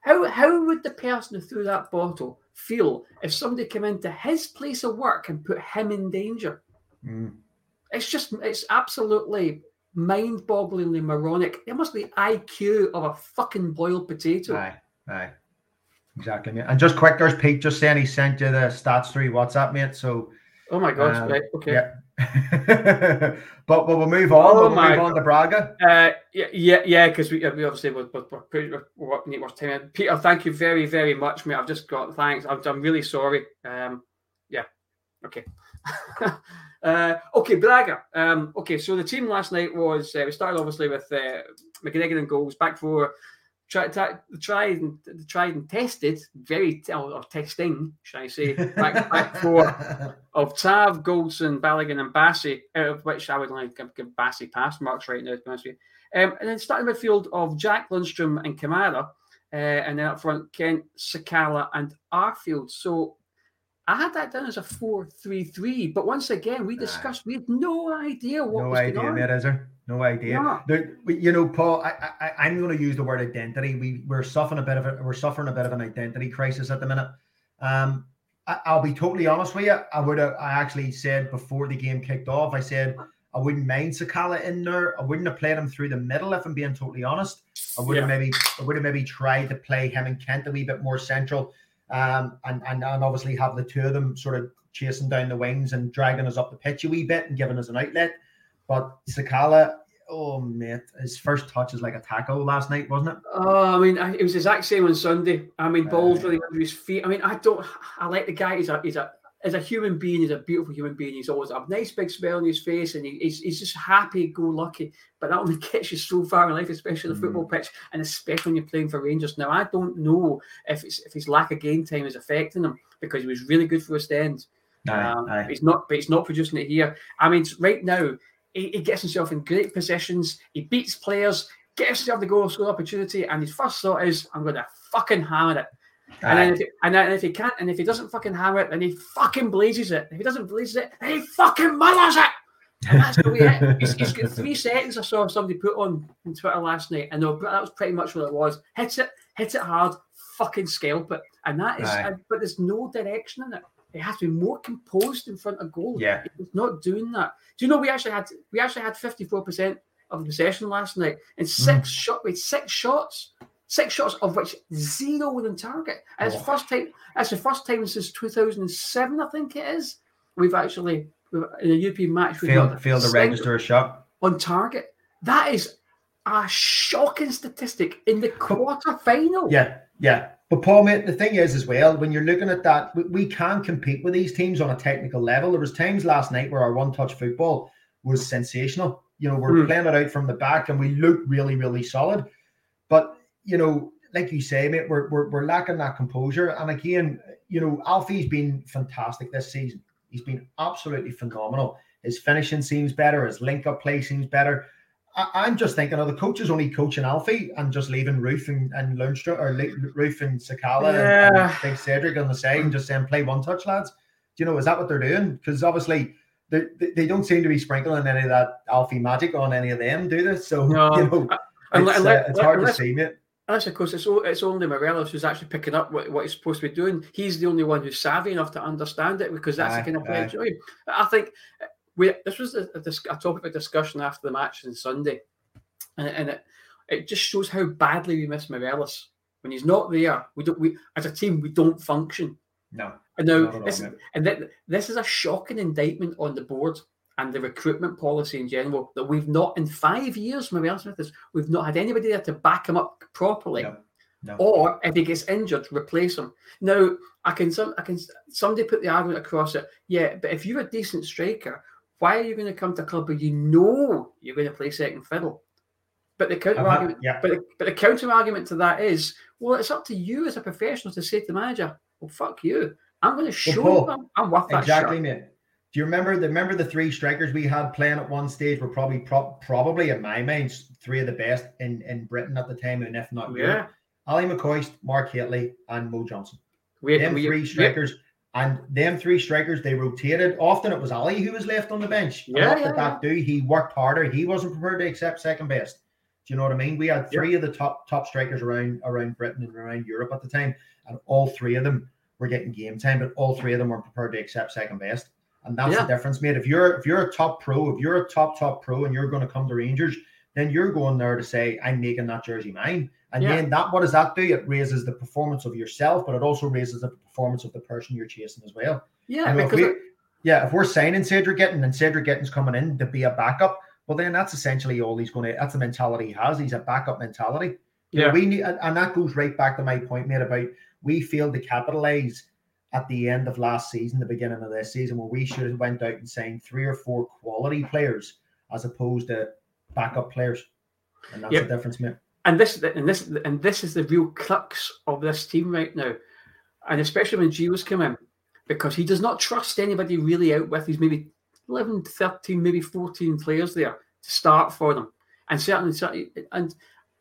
how, how would the person who threw that bottle feel if somebody came into his place of work and put him in danger? Mm. It's just, it's absolutely mind-bogglingly moronic. It must be IQ of a fucking boiled potato. Aye, aye. Exactly, mate. And just quick, there's Pete just saying he sent you the stats through WhatsApp, mate. So Oh my god! Um, right, okay. yeah. (laughs) but but we'll move on. Oh we'll move on to Braga. Uh, yeah, yeah, yeah, because we, we obviously we're, we're, we're, pretty- we're, we're need more time. Peter, thank you very, very much, mate. I've just got thanks. I'm, I'm really sorry. Um, yeah, okay. (laughs) uh, okay, Braga. Um, okay, so the team last night was uh, we started obviously with uh, McGregor and goals, back four. Tried, tried, tried and tried and tested, very or, or testing, should I say, back, back four (laughs) of Tav, Goldson, Balogun, and Bassey, out of which I would like to give, give Bassey pass marks right now, to be honest with you. Um, and then starting midfield of Jack Lundstram and Kamara, uh, and then up front, Kent, Sakala, and Arfield. So I had that down as a 4 3 3, but once again, we discussed, we had no idea what no was idea, going on. mate, is there? No idea. No. There- you know, Paul, I, I, I'm going to use the word identity. We we're suffering a bit of a, we're suffering a bit of an identity crisis at the minute. Um, I, I'll be totally honest with you. I would have, I actually said before the game kicked off, I said I wouldn't mind Sakala in there. I wouldn't have played him through the middle if I'm being totally honest. I would have Yeah. maybe, I would have maybe tried to play him and Kent a wee bit more central, um, and and and obviously have the two of them sort of chasing down the wings and dragging us up the pitch a wee bit and giving us an outlet. But Sakala, oh mate, his first touch is like a tackle last night, wasn't it? Oh, I mean, it was the exact same on Sunday. I mean, balls Aye. really under his feet. I mean, I don't. I like the guy. He's a he's a as a human being. He's a beautiful human being. He's always a nice big smile on his face, and he, he's he's just happy go lucky. But that only (laughs) gets you so far in life, especially the Mm. football pitch, and especially when you're playing for Rangers. Now, I don't know if it's if his lack of game time is affecting him because he was really good for Ostend. Um, aye. He's not, but he's not producing it here. I mean, right now he, he gets himself in great positions. He beats players, gets himself the goal score opportunity, and his first thought is, "I'm going to fucking hammer it." And then, if he, and then if he can't, and if he doesn't fucking hammer it, then he fucking blazes it. If he doesn't blaze it, then he fucking mullers it. And that's the way it. He's, he's got three seconds. I saw somebody put on, Twitter last night, and that was pretty much what it was. Hit it, hit it hard, fucking scalp it, and that is. And- but there's no direction in it. It has to be more composed in front of goal. Yeah. It's not doing that. Do you know we actually had we actually had 54% of the possession last night and six Mm. shot with six shots. Six shots of which zero within target. And it's the first time that's the first time since 2007, I think it is. We've actually we've, in a European match we've failed failed to register a shot. on target. That is a shocking statistic in the quarter final. Yeah, yeah. But Paul, mate, the thing is as well, when you're looking at that, we, we can compete with these teams on a technical level. There was times last night where our one-touch football was sensational. You know, we're Hmm. playing it out from the back and we look really, really solid. But you know, like you say, mate, we're, we're, we're lacking that composure. And again, you know, Alfie's been fantastic this season. He's been absolutely phenomenal. His finishing seems better. His link-up play seems better. I, I'm just thinking, are the coaches only coaching Alfie and just leaving Roofe and, and Lundstram or Le- Roofe and Sakala and- and, Big Cedric on the side and just saying play one touch, lads? Do you know, is that what they're doing? Because obviously they, they, don't seem to be sprinkling any of that Alfie magic on any of them, do they? So, (laughs) No. you know, it's, let- uh, it's hard to let's- see, mate. Unless, of course, it's, it's only Morelos who's actually picking up what, what he's supposed to be doing. He's the only one who's savvy enough to understand it because that's Aye, the kind of player. aye. Do you know what I think uh, we this was a, a, a topic of discussion after the match on Sunday, and, and it, it just shows how badly we miss Morelos when he's not there. We don't. We as a team we don't function. No. And now all, and th- this is a shocking indictment on the board. And the recruitment policy in general that we've not in five years, maybe Smith is, we've not had anybody there to back him up properly. No, no. Or if he gets injured, replace him. Now, I can some I can somebody put the argument across it. Yeah, but if you're a decent striker, why are you going to come to a club where you know you're going to play second fiddle? But the counter Uh-huh, argument, yeah. but, the, but the counter argument to that is, well, it's up to you as a professional to say to the manager, well, fuck you. I'm going to show Paul, you I'm, I'm worth that Exactly, mate. Do you remember the remember the three strikers we had playing at one stage were probably pro- probably in my mind three of the best in, in Britain at the time, and if not Yeah. Europe. Ally McCoist, Mark Hateley, and Mo Johnston. We, had, them we- three we- strikers, and them three strikers, they rotated. Often it was Ally who was left on the bench. Yeah, what yeah, did that do? He worked harder. He wasn't prepared to accept second best. Do you know what I mean? We had three of the top top strikers around around Britain and around Europe at the time, and all three of them were getting game time, but all three of them weren't prepared to accept second best. And that's Yeah. the difference, mate. If you're if you're a top pro, if you're a top top pro, and you're going to come to Rangers, then you're going there to say, "I'm making that jersey mine." And Yeah. then that, what does that do? It raises the performance of yourself, but it also raises the performance of the person you're chasing as well. yeah, know, if because we- yeah, if we're signing Cedric Itten and Cedric Itten's coming in to be a backup, well, then that's essentially all he's going to. That's the mentality he has. He's a backup mentality. You know, Yeah. we need, and and that goes right back to my point made about we failed to capitalize at the end of last season, the beginning of this season, where we should have went out and signed three or four quality players as opposed to backup players, and that's Yep. the difference, mate. and this and this and this is the real crux of this team right now, and especially when Gio's come in, because he does not trust anybody really out with. He's maybe 11, 13, maybe 14 players there to start for them, and certainly, certainly and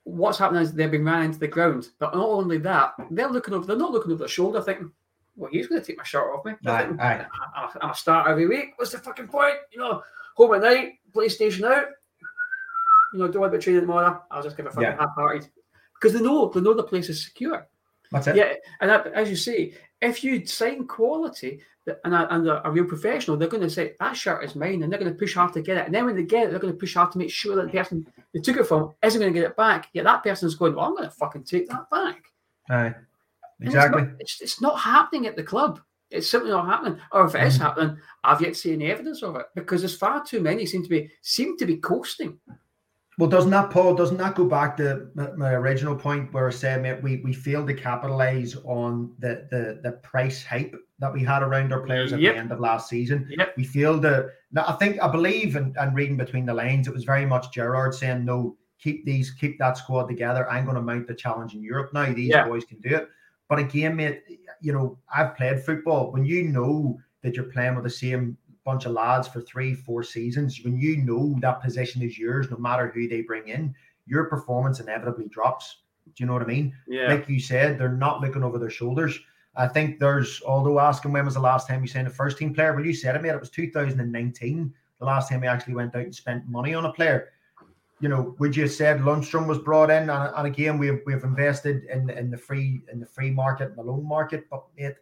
what's happening is they've been ran into the ground. But not only that, they're looking over. They're not looking over their shoulder, thinking, "Well, he's going to take my shirt off me." Aye, thinking, aye. I'm I'm a start every week. What's the fucking point? You know, home at night, PlayStation out. You know, do I be training tomorrow? I'll just give a fucking Yeah. half-hearted because they know they know the place is secure. That's it. Yeah, and that, as you say, if you sign quality and a, and a, a real professional, they're going to say that shirt is mine, and they're going to push hard to get it. And then when they get it, they're going to push hard to make sure that the person they took it from isn't going to get it back. Yet that person's going, "Well, I'm going to fucking take that back." Aye. And it's Exactly. not- It's, it's not happening at the club. It's simply not happening. Or if it is Mhm. happening, I've yet to see any evidence of it because there's far too many seem to be seem to be coasting. Well, doesn't that, Paul, doesn't that go back to my, my original point where I said, mate, we, we failed to capitalize on the, the the price hype that we had around our players at Yep. the end of last season? Yep. We failed to, I think, I believe, and, and reading between the lines, it was very much Gerrard saying, no, keep these, keep that squad together. I'm going to mount the challenge in Europe now. These Yeah. boys can do it. But again, mate, you know, I've played football. When you know that you're playing with the same bunch of lads for three, four seasons, when you know that position is yours, no matter who they bring in, your performance inevitably drops. Do you know what I mean? Yeah, Like you said, they're not looking over their shoulders. I think there's, although asking when was the last time you signed a first team player, well, you said it, mate, it was 2019, the last time we actually went out and spent money on a player. You know, would you have said Lundstram was brought in, and, and again, we've we've invested in in the free in the free market and the loan market, but mate,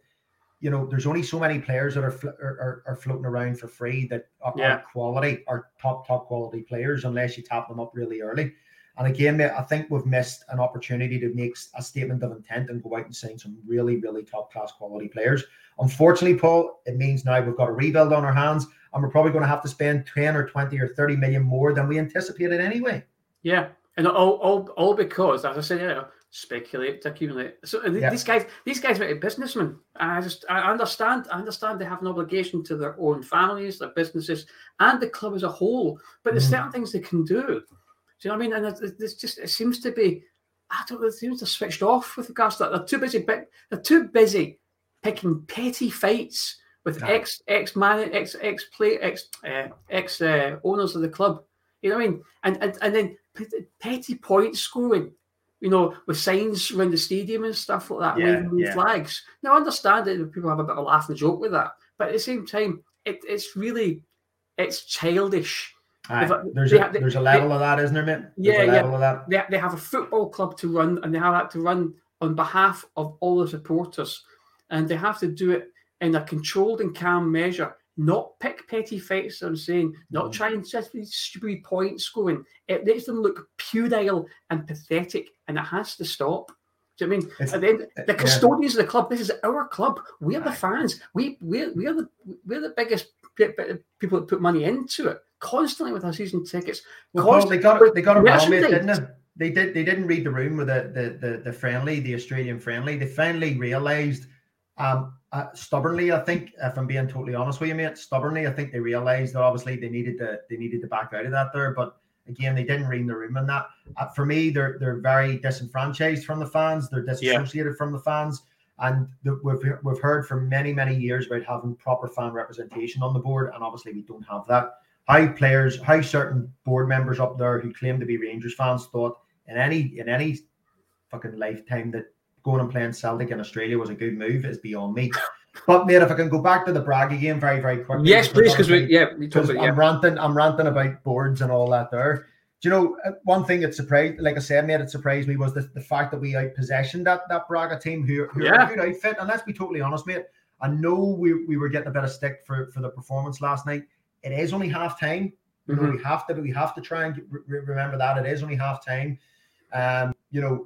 you know, there's only so many players that are, are, are floating around for free that are, Yeah. are quality, are top top quality players, unless you tap them up really early. And again, mate, I think we've missed an opportunity to make a statement of intent and go out and sign some really, really top class quality players. Unfortunately, Paul, it means now we've got a rebuild on our hands, and we're probably going to have to spend 10 or 20 or 30 million more than we anticipated anyway. yeah, and all all all because, as I said, earlier, speculate to accumulate. So Yeah. these guys, these guys are businessmen. I just I understand. I understand they have an obligation to their own families, their businesses, and the club as a whole. But there's Mhm. certain things they can do. Do you know what I mean? And it's, it's just it seems to be. I don't know. It seems to have switched off with regards to that. They're too busy. They're too busy picking petty fights with ex ex man ex ex play ex uh, ex uh, owners of the club. You know what I mean? And and, and then petty point scoring. You know, with signs around the stadium and stuff like that, Yeah, waving yeah. flags. Now, I understand that people have a bit of a laugh and joke with that, but at the same time, it, it's really it's childish. They've- there's, they a, have- they- there's a level of that, isn't there, mate? There's Yeah, a yeah. of that. They, they have a football club to run, and they have that to run on behalf of all the supporters, and they have to do it in a controlled and calm measure. Not pick petty fights. I'm saying, not Mhm. try and just be stupid point scoring. It makes them look puerile and pathetic, and it has to stop. Do you know I mean it's, at the, the custodians yeah. of the club? This is our club. We're the fans. We we we're the we're the biggest people that put money into it constantly with our season tickets. Well, they got. They got it wrong, mate, didn't they? They did. They didn't read the room with the the the, the friendly, the Australian friendly. They finally realised, um, uh, stubbornly, I think, if I'm being totally honest with you, mate, stubbornly, I think they realised that obviously they needed to they needed to back out of that there, but again, they didn't read the room in that. Uh, for me, they're they're very disenfranchised from the fans. They're disassociated yeah. from the fans, and the, we've we've heard for many many years about having proper fan representation on the board, and obviously we don't have that. How players, how certain board members up there who claim to be Rangers fans thought in any in any fucking lifetime that going and playing Celtic in Australia was a good move is beyond me. But mate, if I can go back to the Bragg again very, very quickly. Yes, please, because we yeah, because I'm ranting, I'm ranting about boards and all that there. Do you know uh, one thing that surprised, like I said, mate, it surprised me was the, the fact that we outpossessioned that that Braga team who, who yeah. are a good outfit. And let's be totally honest, mate. I know we, we were getting a bit of stick for, for the performance last night. It is only half time. Mm-hmm. we have to we have to try and re- remember that it is only half time. Um, you know,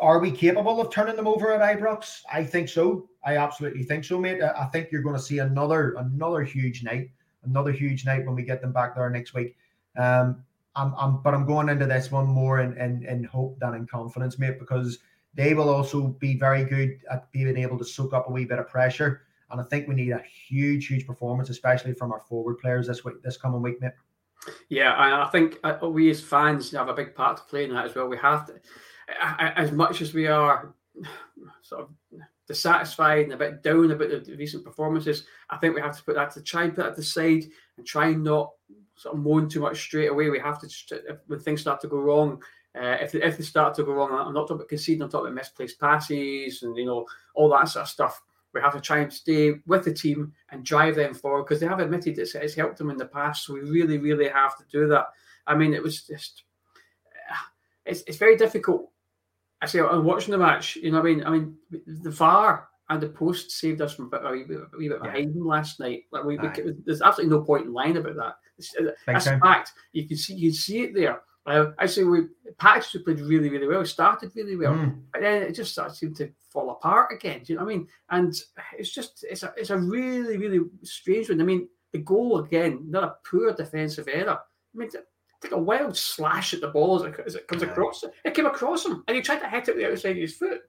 are we capable of turning them over at Ibrox? I think so. I absolutely think so, mate. I think you're going to see another another huge night, another huge night when we get them back there next week. Um, I'm, I'm but I'm going into this one more in, in, in hope than in confidence, mate, because they will also be very good at being able to soak up a wee bit of pressure. And I think we need a huge, huge performance, especially from our forward players this week, this coming week, mate. Yeah, I think uh, we as fans have a big part to play in that as well. We have to, as much as we are sort of dissatisfied and a bit down about the recent performances, I think we have to put that to try and put that to side and try and not sort of moan too much straight away. We have to when things start to go wrong. Uh, if, if they start to go wrong, I'm not talking about conceding, I'm talking about misplaced passes and you know all that sort of stuff. We have to try and stay with the team and drive them forward because they have admitted it's, it's helped them in the past. So we really, really have to do that. I mean, it was just it's, it's very difficult I say I'm watching the match. You know, what I mean, I mean, the VAR and the post saved us from a, wee, bit, a wee bit behind yeah. last night. Like we, we, there's absolutely no point in lying about that. It's, that's a fact. You can see, you can see it there. Uh, I say we Patrick played really, really well. Started really well, mm. but then it just started seemed to fall apart again. Do you know what I mean? And it's just it's a it's a really, really strange one. I mean, the goal again, not a poor defensive error. I mean, take a wild slash at the ball as it, as it comes yeah. across. It came across him, and he tried to hit it with the outside of his foot.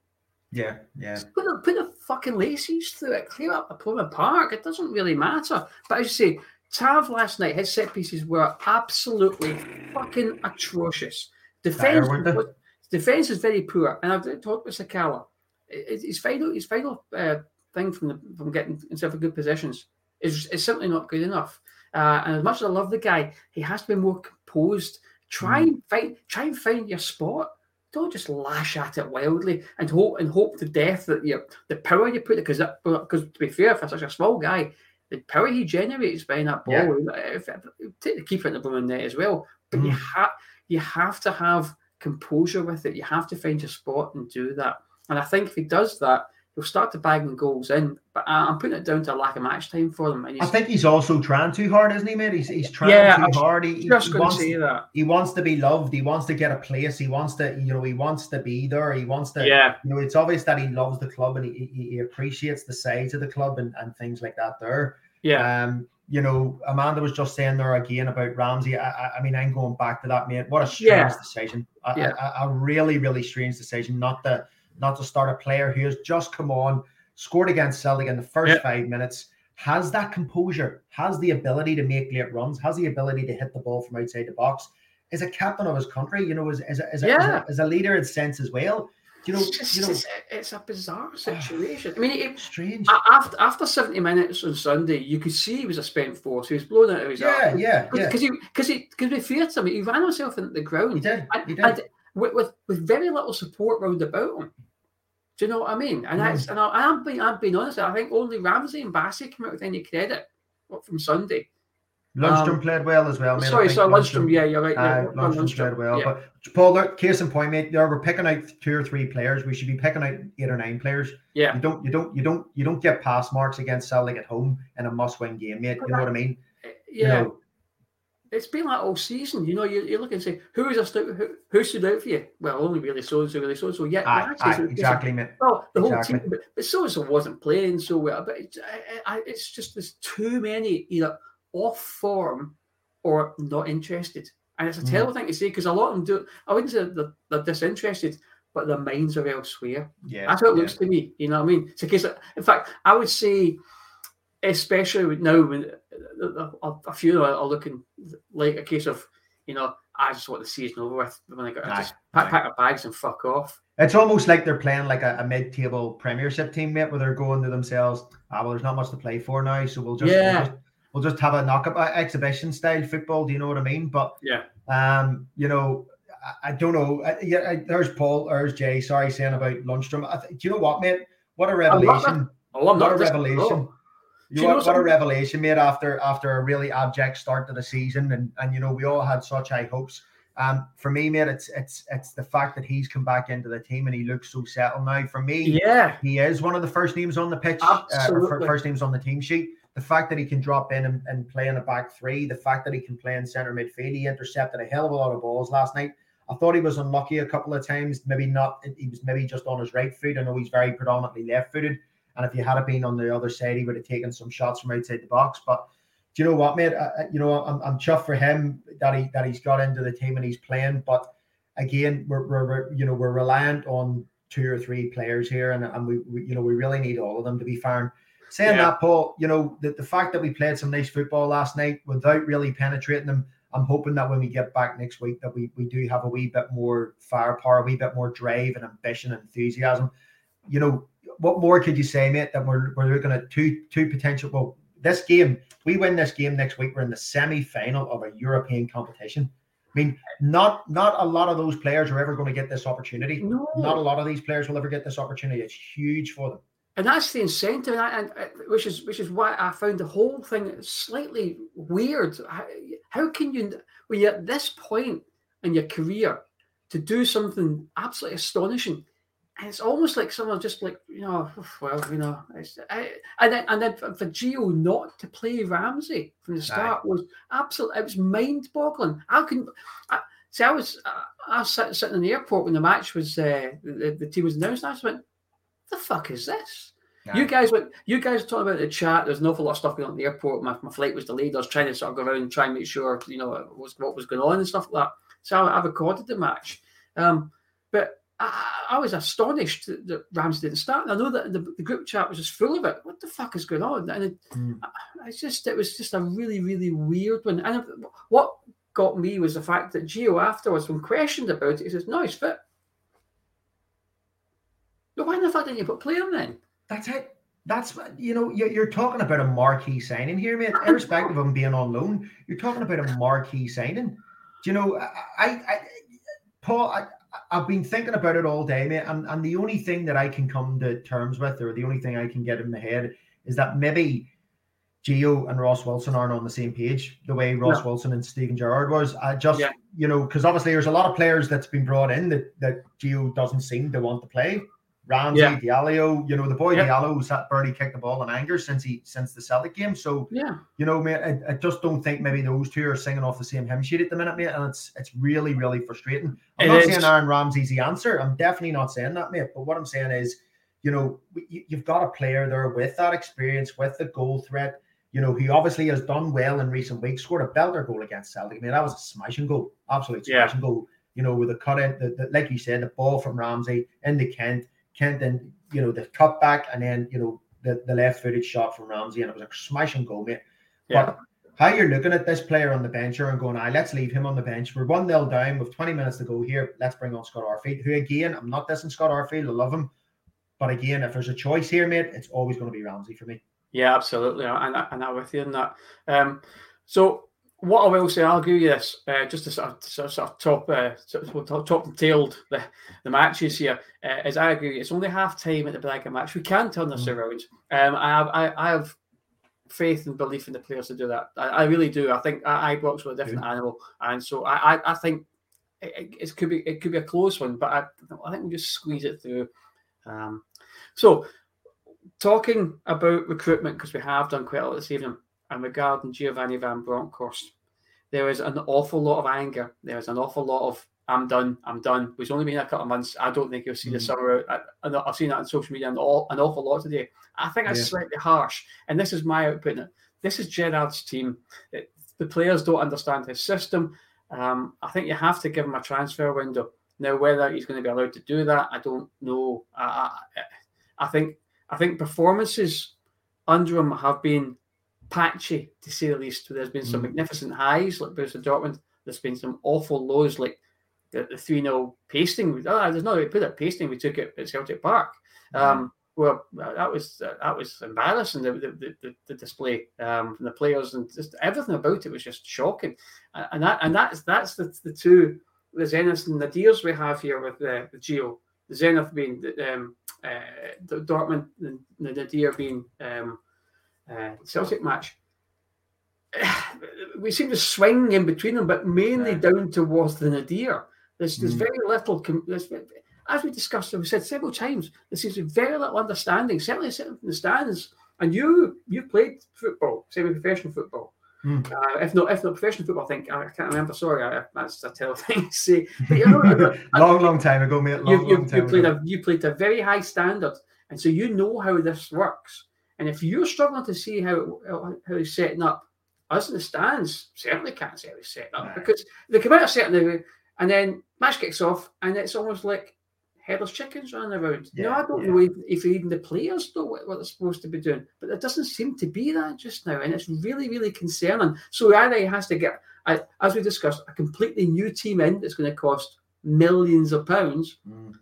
Yeah, yeah. Just put the, put the fucking laces through it, clear up the Plymouth Park. It doesn't really matter. But as you say, Tav last night, his set pieces were absolutely fucking atrocious. Defense, was, defense is very poor, and I've talked with Sakala. His final, his final uh, thing from the, from getting himself in good positions is, is simply not good enough. Uh, and as much as I love the guy, he has to be more composed. Try mm. and find, try and find your spot. Don't just lash at it wildly and hope and hope to death that you the power you put it because because to be fair, for such a small guy, the power he generates behind that ball, yeah. if, if, take the keeper in the blooming net as well. But mm. you have you have to have composure with it. You have to find your spot and do that. And I think if he does that, he'll start to bang goals in. But I'm putting it down to a lack of match time for them. I think he's also trying too hard, isn't he, mate? He's, he's trying yeah, too I'm hard. He, just he, wants, say that. he wants to be loved. He wants to get a place. He wants to, you know, he wants to be there. He wants to, yeah. You know, it's obvious that he loves the club and he, he, appreciates the size of the club and, and things like that. There, yeah. Um, you know, Amanda was just saying there again about Ramsey. I, I mean, I'm going back to that, mate. What a strange yeah. decision. A, yeah. a, a really, really strange decision. Not to not to start a player who has just come on scored against Celtic in the first yep. five minutes, has that composure, has the ability to make late runs, has the ability to hit the ball from outside the box, is a captain of his country, you know, is, is, is, yeah. a, is a leader in sense as well. You know, it's, just, you know, it's, it's, a bizarre ah, situation. I mean, it, strange. After after seventy minutes on Sunday, you could see he was a spent force. He was blown out of his yeah, yeah, yeah. Because he because he because we feared him. He ran himself into the ground. He did. He did. And with, with, with very little support round about him. Do you know what I mean? And that's mm. and I, am being I'm being honest. I think only Ramsey and Bassey come out with any credit from Sunday. Lundstram um, played well as well. Man. Sorry, so Lundstram, Lundstram, yeah, you're right. Yeah, uh, Lundstram, Lundstram played well. Yeah. But Paul, case in point, mate, we're picking out two or three players. We should be picking out eight or nine players. Yeah. You don't, you don't, you don't, you don't get pass marks against Celtic at home in a must-win game, mate. You know what I mean? Yeah. You know, it's been like all season. You know, you, you look and say, who is a who, who stood out for you? Well, only really so and so, really so and so. Yeah, aye, aye, exactly. Well, the whole team, but, but so and so wasn't playing so well. But it's, I, I, it's just there's too many either off form or not interested. And it's a Mm. terrible thing to say because a lot of them do. I wouldn't say they're, they're disinterested, but their minds are elsewhere. Yeah, That's how it yeah. looks to me. You know what I mean? It's a case. Of, in fact, I would say, especially now when uh, a, a few are, are looking like a case of, you know, I just want the season over with. When I got Aye, just pack, pack my bags and fuck off. It's almost like they're playing like a, a mid-table Premiership team, mate, where they're going to themselves. Ah, well, there's not much to play for now, so we'll just Yeah. we'll just, we'll just have a knockup uh, exhibition style football. Do you know what I mean? But Yeah. um, you know, I, I don't know. I, yeah, I, there's Paul. There's Jay. Sorry, saying about Lundstram. I do you know what, mate? What a love revelation! Oh, I'm What a revelation! You know you know what, what a revelation, mate, after after a really abject start to the season, and and you know we all had such high hopes. Um, for me, mate, it's it's it's the fact that he's come back into the team and he looks so settled now. For me, Yeah. he is one of the first names on the pitch, uh, first names on the team sheet. The fact that he can drop in and, and play in a back three, the fact that he can play in centre midfield, he intercepted a hell of a lot of balls last night. I thought he was unlucky a couple of times. Maybe not. He was maybe just on his right foot. I know he's very predominantly left footed. And if he had been on the other side, he would have taken some shots from outside the box. But do you know what, mate? I, you know, I'm, I'm chuffed for him that he that he's got into the team and he's playing. But again, we're, we're, you know we're reliant on two or three players here, and, and we, we you know we really need all of them to be fair. Saying Yeah. that, Paul, you know the, the fact that we played some nice football last night without really penetrating them, I'm hoping that when we get back next week that we, we do have a wee bit more firepower, a wee bit more drive and ambition and enthusiasm. You know, what more could you say, mate? That we're we're looking at two two potential. Well, this game, we win this game next week. We're in the semi final of a European competition. I mean, not not a lot of those players are ever going to get this opportunity. No. Not a lot of these players will ever get this opportunity. It's huge for them. and that's the incentive, and, I, and uh, which is which is why I found the whole thing slightly weird. How, how can you, when you're at this point in your career, to do something absolutely astonishing? It's almost like someone just like you know, well, you know, it's, I, and then and then for, Gio not to play Ramsey from the start was absolutely it was mind boggling. How can I, see? I was I was sitting, sitting in the airport when the match was uh, the, the team was announced. I just went, "The fuck is this?" You guys went. You guys were talking about the chat. There's an awful lot of stuff going on at the airport. My, my flight was delayed. I was trying to sort of go around and try and make sure you know what was what was going on and stuff like that. So I, I recorded the match, um, but I, I was astonished that, that Rams didn't start. And I know that the, the group chat was just full of it. What the fuck is going on? And it, Mm. I- just it was just a really really weird one. And what got me was the fact that Gio afterwards, when questioned about it, he says, "No, he's fit." But why the fuck didn't you put play him then? That's it. That's you know. You're, you're talking about a marquee signing here, mate. Irrespective of him being on loan, you're talking about a marquee signing. Do you know? I, I, I Paul, I, I've been thinking about it all day, mate. And, and the only thing that I can come to terms with, or the only thing I can get in my head, is that maybe Gio and Ross Wilson aren't on the same page the way Ross Yeah. Wilson and Steven Gerrard was. I just, Yeah. you know, because obviously there's a lot of players that's been brought in that that Gio doesn't seem to want to play. Ramsey, Yeah. Diallo, you know, the boy Yeah. Diallo's had barely kicked the ball in anger since he since the Celtic game. So Yeah. you know, mate, I, I just don't think maybe those two are singing off the same hymn sheet at the minute, mate, and it's it's really really frustrating. I'm It not is. saying Aaron Ramsey's the answer. I'm definitely not saying that, mate. But what I'm saying is, you know, you, you've got a player there with that experience, with the goal threat. You know, he obviously has done well in recent weeks. Scored a belter goal against Celtic. I mean, that was a smashing goal, absolute Yeah. smashing goal. You know, with the cut in, the, the, like you said, the ball from Ramsey into Kent, Kent, then you know the cut back, and then you know the, the left footed shot from Ramsey, and it was a smashing goal, mate. Yeah. But how you're looking at this player on the bench here and going, I let's leave him on the bench. We're one 0 down with 20 minutes to go here. Let's bring on Scott Arfield, who again, I'm not dissing Scott Arfield, I love him, but again, if there's a choice here, mate, it's always going to be Ramsey for me. Yeah, absolutely. And, I'm with you on that. Um, so, what I will say, I'll give you this, uh, just to sort of, sort of, top, uh, sort of top, top and tailed the, the matches here, uh, is I agree. It's only half time at the Braga match. We can turn this Mm. around. Um, I have, I, I have faith and belief in the players to do that. I, I really do. I think I, Ibrox were a different animal, and so I, I, I think it, it- it could be it could be a close one, but I, I think we just squeeze it through. Um, so talking about recruitment because we have done quite a lot this evening and regarding Giovanni Van Bronckhorst. there is an awful lot of anger. There is an awful lot of I'm done. I'm done. It's only been a couple of months. I don't think you'll see mm. the summer. I, have seen that on social media and all, an awful lot today. I think that's yeah. slightly harsh. And this is my output. This is Gerrard's team. It, the players don't understand his system. Um, I think you have to give him a transfer window. Now, whether he's going to be allowed to do that, I don't know. I, I, I think I think performances under him have been patchy, to say the least. There's been some mm. magnificent highs, like Borussia Dortmund. There's been some awful lows, like the, 3 0 pasting. Oh, there's no way to put it pasting. We took it at Celtic Park. Mm. Um, well, that was that was embarrassing. The the, the, the display um, from the players and just everything about it was just shocking. And that and that's that's the, the two the Zenith and the deals we have here with the, the Gio. The Zenith being um, uh, the Dortmund and the Nadir being um, uh, Celtic match. (sighs) We seem to swing in between them, but mainly yeah. down towards the Nadir. There's, there's mm. very little. There's, as we discussed, we said several times, there seems to be very little understanding, certainly sitting in the stands. And you you played football, semi-professional football. Mm. Uh, if not, if not professional football, I think I can't remember. Sorry, I, that's a terrible (laughs) thing to say. But, you know, (laughs) long, long time ago, mate. Long, you, you, long time you played ago. a you played a very high standard, and so you know how this works. And if you're struggling to see how how he's setting up, us in the stands certainly can't see how he's setting up because they come out a certain way and then match kicks off, and it's almost like headless chickens running around. Yeah, no, I don't yeah. know if, if, even the players know what, what, they're supposed to be doing, but there doesn't seem to be that just now, and it's really, really concerning. So either he has to get, as we discussed, a completely new team in that's going to cost millions of pounds, mm.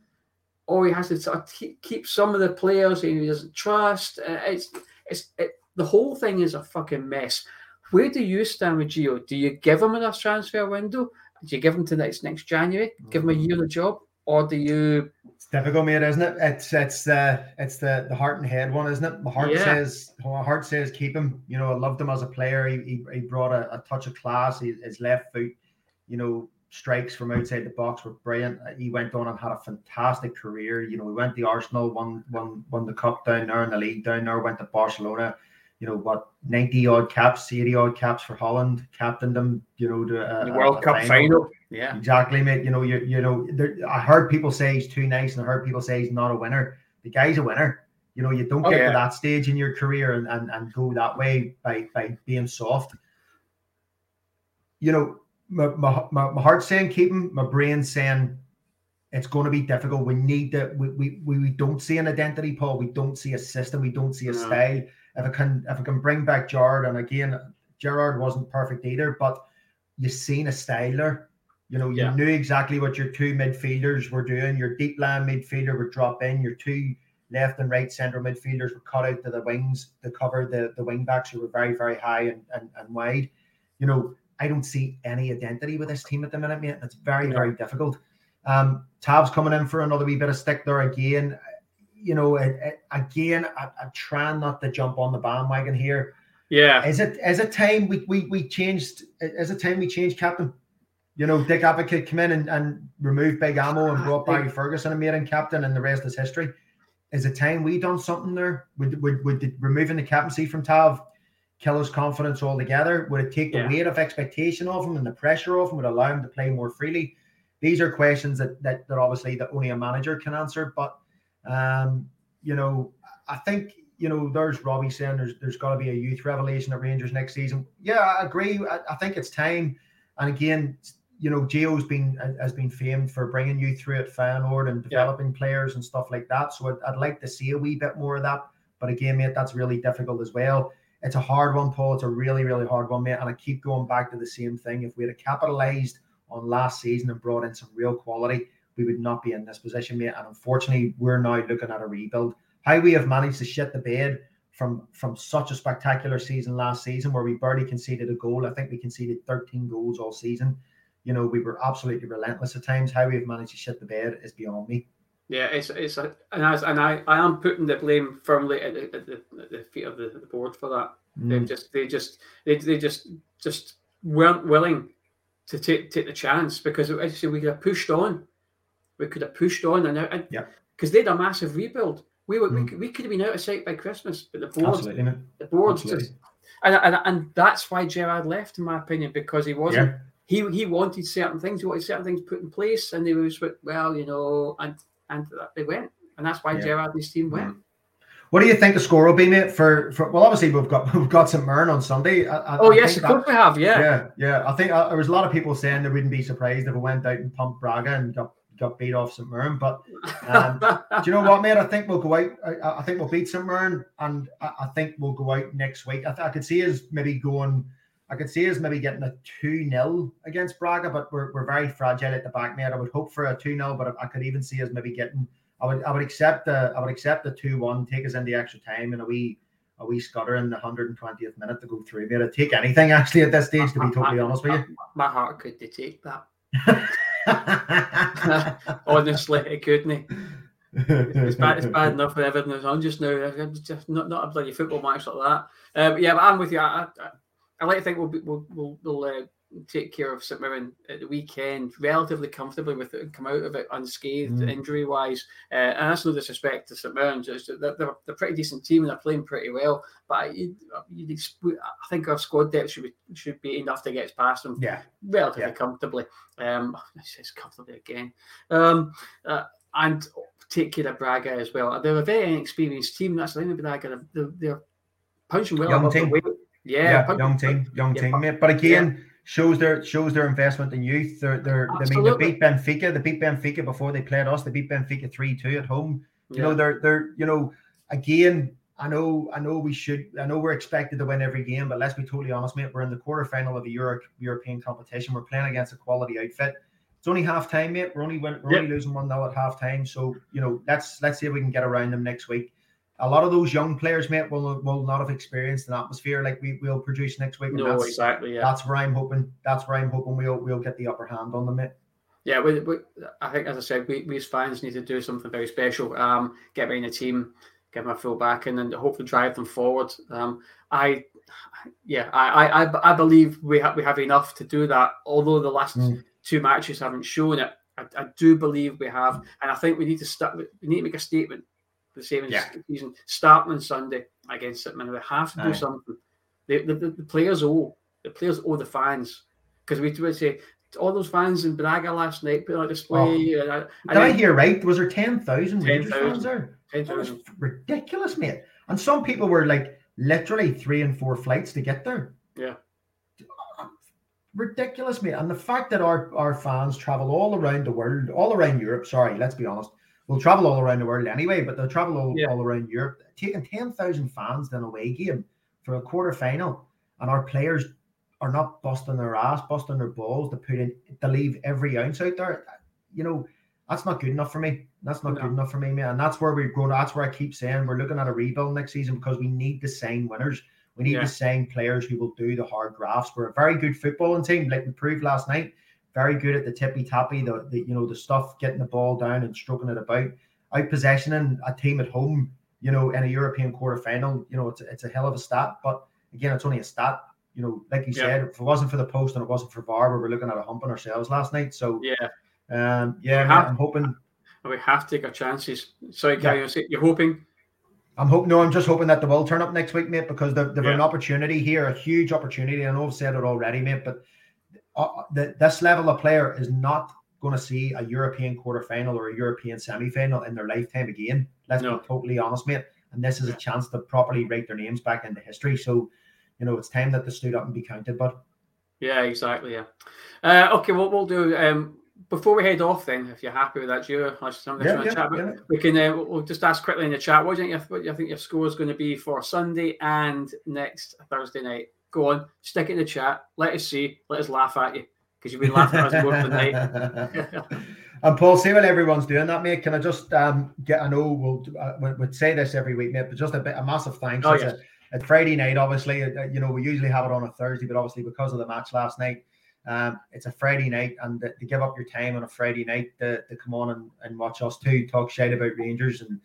Or he has to sort of keep some of the players he doesn't trust. Uh, it's it's it, the whole thing is a fucking mess. Where do you stand with Gio? Do you give him enough transfer window? Do you give him to next next January? Give him a year on the job, or do you? It's difficult, mate, isn't it? It's it's the it's the the heart and head one, isn't it? My heart yeah. says my heart says keep him. You know, I loved him as a player. He he, he brought a, a touch of class. He, his left foot, you know, strikes from outside the box were brilliant. He went on and had a fantastic career. You know, he went to Arsenal, won won won the cup down there in the league down there. Went to Barcelona you know what, ninety odd caps, eighty odd caps for Holland, captained them, you know, to uh, the World Cup final. final. Yeah, exactly, mate. You know, you you know, there, I heard people say he's too nice, and I heard people say he's not a winner. The guy's a winner. You know, you don't oh, get yeah. to that stage in your career and, and and go that way by by being soft. You know, my, my, my, heart's saying keep him, my brain's saying it's going to be difficult. We need to. We, we, we don't see an identity, Paul. We don't see a system. We don't see a no. style if I can if I can bring back Gerrard, and again, Gerrard wasn't perfect either, but you've seen a styler. You know, you yeah. knew exactly what your two midfielders were doing. Your deep line midfielder would drop in. Your two left and right central midfielders were cut out to the wings to cover the, the wing backs who were very, very high and, and, and wide. You know, I don't see any identity with this team at the minute, mate. It's very, very difficult. Um, Tav's coming in for another wee bit of stick there again you know, it, it, again, I, am trying not to jump on the bandwagon here. Yeah. Is it is it time we we, we changed? Is it time we changed captain? You know, Dick Advocaat come in and, and removed Big Ammo and brought Barry Ferguson and made him captain, and the rest is history. Is it time we done something there? Would would, would removing the captaincy from Tav kill his confidence altogether? Would it take the yeah. weight of expectation off him and the pressure off him? Would allow him to play more freely? These are questions that that, that obviously that only a manager can answer, but um, you know, I think you know there's Robbie saying there's there's got to be a youth revelation at Rangers next season. Yeah, I agree. I, I think it's time. And again, you know, Gio's been has been famed for bringing you through at Feyenoord and developing yeah. players and stuff like that. So I'd, I'd, like to see a wee bit more of that. But again, mate, that's really difficult as well. It's a hard one, Paul. It's a really, really hard one, mate. And I keep going back to the same thing. If we had capitalized on last season and brought in some real quality, we would not be in this position, mate. And unfortunately, we're now looking at a rebuild. How we have managed to shit the bed from from such a spectacular season last season where we barely conceded a goal. I think we conceded 13 goals all season. You know, we were absolutely relentless at times. How we have managed to shit the bed is beyond me. Yeah, it's it's a, and as and I I am putting the blame firmly at the, at the, at the feet of the, the, board for that. Mm. They just they just they, they just just weren't willing to take take the chance because say we got pushed on we could have pushed on and out. And, yeah. Because they had a massive rebuild. We were mm. we, could, we could have been out of sight by Christmas, but the board, the boards just and, and and that's why Gerrard left, in my opinion, because he wasn't. Yeah. He he wanted certain things. He wanted certain things put in place, and they was well, you know, and and they went, and that's why yeah. Gerrard and his team went. Mm-hmm. What do you think the score will be, mate? For, for well, obviously we've got (laughs) we've got St Mirren on Sunday. I, I, oh yes, of course we have. Yeah, yeah, yeah. I think uh, there was a lot of people saying they wouldn't be surprised if we went out and pumped Braga and got got beat off St Mirren. But um, (laughs) do you know what, mate? I think we'll go out. I, I think we'll beat St Mirren, and I, I, think we'll go out next week. I, th- I could see us maybe going. I could see us maybe getting a 2 0 against Braga, but we're, we're very fragile at the back, mate. I would hope for a 2 0, but I could even see us maybe getting. I would I would accept the I would accept the 2 1, take us in the extra time and a wee a wee scutter in the 120th minute to go through. Mate, I'd take anything (laughs) actually at this stage, to be totally honest with you. My heart could take that. (laughs) Honestly, it couldn't. It's bad. It's bad enough with everything that's on just now. It's just not not a bloody football match like that. Um, yeah, but I'm with you. I, I, I like to think we'll be, we'll we'll, we'll uh, take care of St Mirren at the weekend relatively comfortably with it and come out of it unscathed mm. injury wise. Uh, and that's no disrespect to St Mirren, just they're, they're, a pretty decent team and they're playing pretty well. But you, you, I think our squad depth should be should be enough to get past them. Yeah, relatively yeah. comfortably. Um, (laughs) it's comfortably again. Um, uh, and take care of Braga as well. They're a very inexperienced team. That's the thing with Braga. They're, they're punching well. Young team. Yeah, yeah young team, young yeah, team, mate. But again, shows their shows their investment in youth. They're they're Absolutely. I mean they beat Benfica. They beat Benfica before they played us. They beat Benfica three two at home. You yeah. know they're they're you know again. I know I know we should I know we're expected to win every game, but let's be totally honest, mate. We're in the quarterfinal of a Euro, European competition. We're playing against a quality outfit. It's only half time, mate. We're only win, we're only losing one 0 at half time. So you know let's let's see if we can get around them next week a lot of those young players, mate, will will not have experienced an atmosphere like we will produce next week. no, exactly. Yeah, that's where I'm hoping. That's where I'm hoping we'll we'll get the upper hand on them, mate. Yeah, we, we, I think as I said, we, we as fans need to do something very special. Um, get behind the team, get them a full back, and then hopefully drive them forward. Um, I, yeah, I I, I believe we have we have enough to do that. Although the last mm. two matches haven't shown it, I, I do believe we have, and I think we need to start. We need to make a statement the same yeah. season, starting on Sunday against St Mirren. We have to do Aye. something. The, the, the, players owe the players owe the fans because we would say all those fans in Braga last night put on a display. Oh. And, Did I hear right? Was there 10,000 10, fans there? 10, that was ridiculous, mate. And some people were like literally three and four flights to get there. Yeah. Ridiculous, mate. And the fact that our, our fans travel all around the world, all around Europe, sorry, let's be honest, will travel all around the world anyway, but they'll travel all, yeah. all around Europe. Taking 10,000 fans in a away game for a quarter final, and our players are not busting their ass, busting their balls to put in, to leave every ounce out there. You know, that's not good enough for me. That's not no. good enough for me, man. And that's where we grow. That's where I keep saying we're looking at a rebuild next season because we need the same winners. We need yeah. to sign players who will do the hard drafts. We're a very good footballing team, like we proved last night very good at the tippy tappy, the, the you know the stuff, getting the ball down and stroking it about, out possessioning a team at home. You know, in a European quarter final, you know, it's a, it's a hell of a stat. But again, it's only a stat. You know, like you yeah. said, if it wasn't for the post and it wasn't for VAR, we were looking at a humping ourselves last night. So yeah, um, yeah, have, I'm hoping. We have to take our chances. Sorry, Gary, yeah. you're hoping. I'm hoping. No, I'm just hoping that they will turn up next week, mate, because they've, they've yeah. an opportunity here, a huge opportunity. I know I've said it already, mate, but uh, this level of player is not going to see a European quarterfinal or a European semi-final in their lifetime again. Let's no. be totally honest, mate. And this is a chance to properly write their names back into history. So, you know, it's time that they stood up and be counted. But yeah, exactly. Yeah. Uh, okay, what we'll do um, before we head off, then, if you're happy with that, Gio, yeah, yeah, chat, yeah. we can uh, we'll just ask quickly in the chat. What do you think? Your, what do you think your score is going to be for Sunday and next Thursday night? Go on, stick it in the chat. Let us see. Let us laugh at you because you've been laughing at us both tonight. and Paul, see what everyone's doing that, mate. Can I just um, get? I know we'll uh, we'd say this every week, mate, but just a bit a massive thanks. Oh, yes. At Friday night, obviously, uh, you know we usually have it on a Thursday, but obviously because of the match last night, um, it's a Friday night, and to, to give up your time on a Friday night to, to come on and, and watch us too talk shit about Rangers and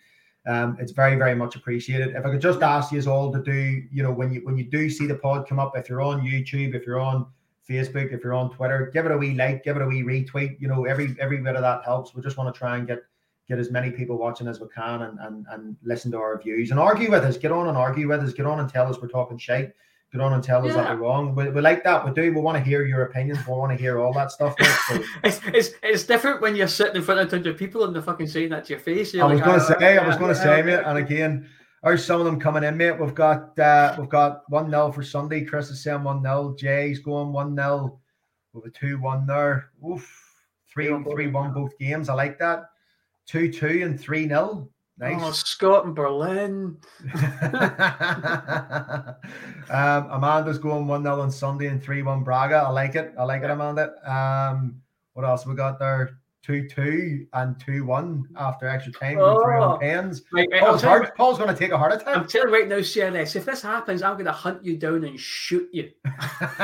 um, it's very, very much appreciated. If I could just ask you all to do, you know, when you when you do see the pod come up, if you're on YouTube, if you're on Facebook, if you're on Twitter, give it a wee like, give it a wee retweet. You know, every every bit of that helps. We just want to try and get get as many people watching as we can and and, and listen to our views and argue with us. Get on and argue with us. Get on and tell us we're talking shite get on and tell us that Yeah. we're wrong. We, we like that. We do. We want to hear your opinions. We want to hear all that stuff. mate. So, (laughs) it's, it's it's different when you're sitting in front of hundred people and they're fucking saying that to your face. You're I was like, going to "Ah, say, I was going to yeah, say, yeah." mate. And again, there's some of them coming in, mate. We've got uh, we've got one 0 for Sunday. Chris is saying one 0 Jay's going one 0 with a two one there. Oof, three Three-one both. three one both games. I like that. Two two and three 0 Oh, Nice. Scott and Berlin. (laughs) um, Amanda's going 1 0 on Sunday and 3 1 Braga. I like it. I like it, Amanda. Um, what else we got there? 2 2 and 2 1 after extra time. with Three Oh. on pens. Right, right, Paul's, tell you heart, Paul's going to take a heart attack. I'm telling you right now, CLS, if this happens, I'm going to hunt you down and shoot you. (laughs)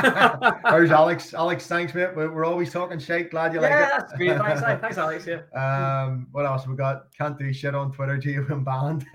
There's Alex. Alex, thanks, mate. We're, we're always talking shit. Glad you yeah, like it. that's great. Thanks, thanks, Alex. Yeah. Um, what else we got? Can't do shit on Twitter. Geo and banned. (laughs)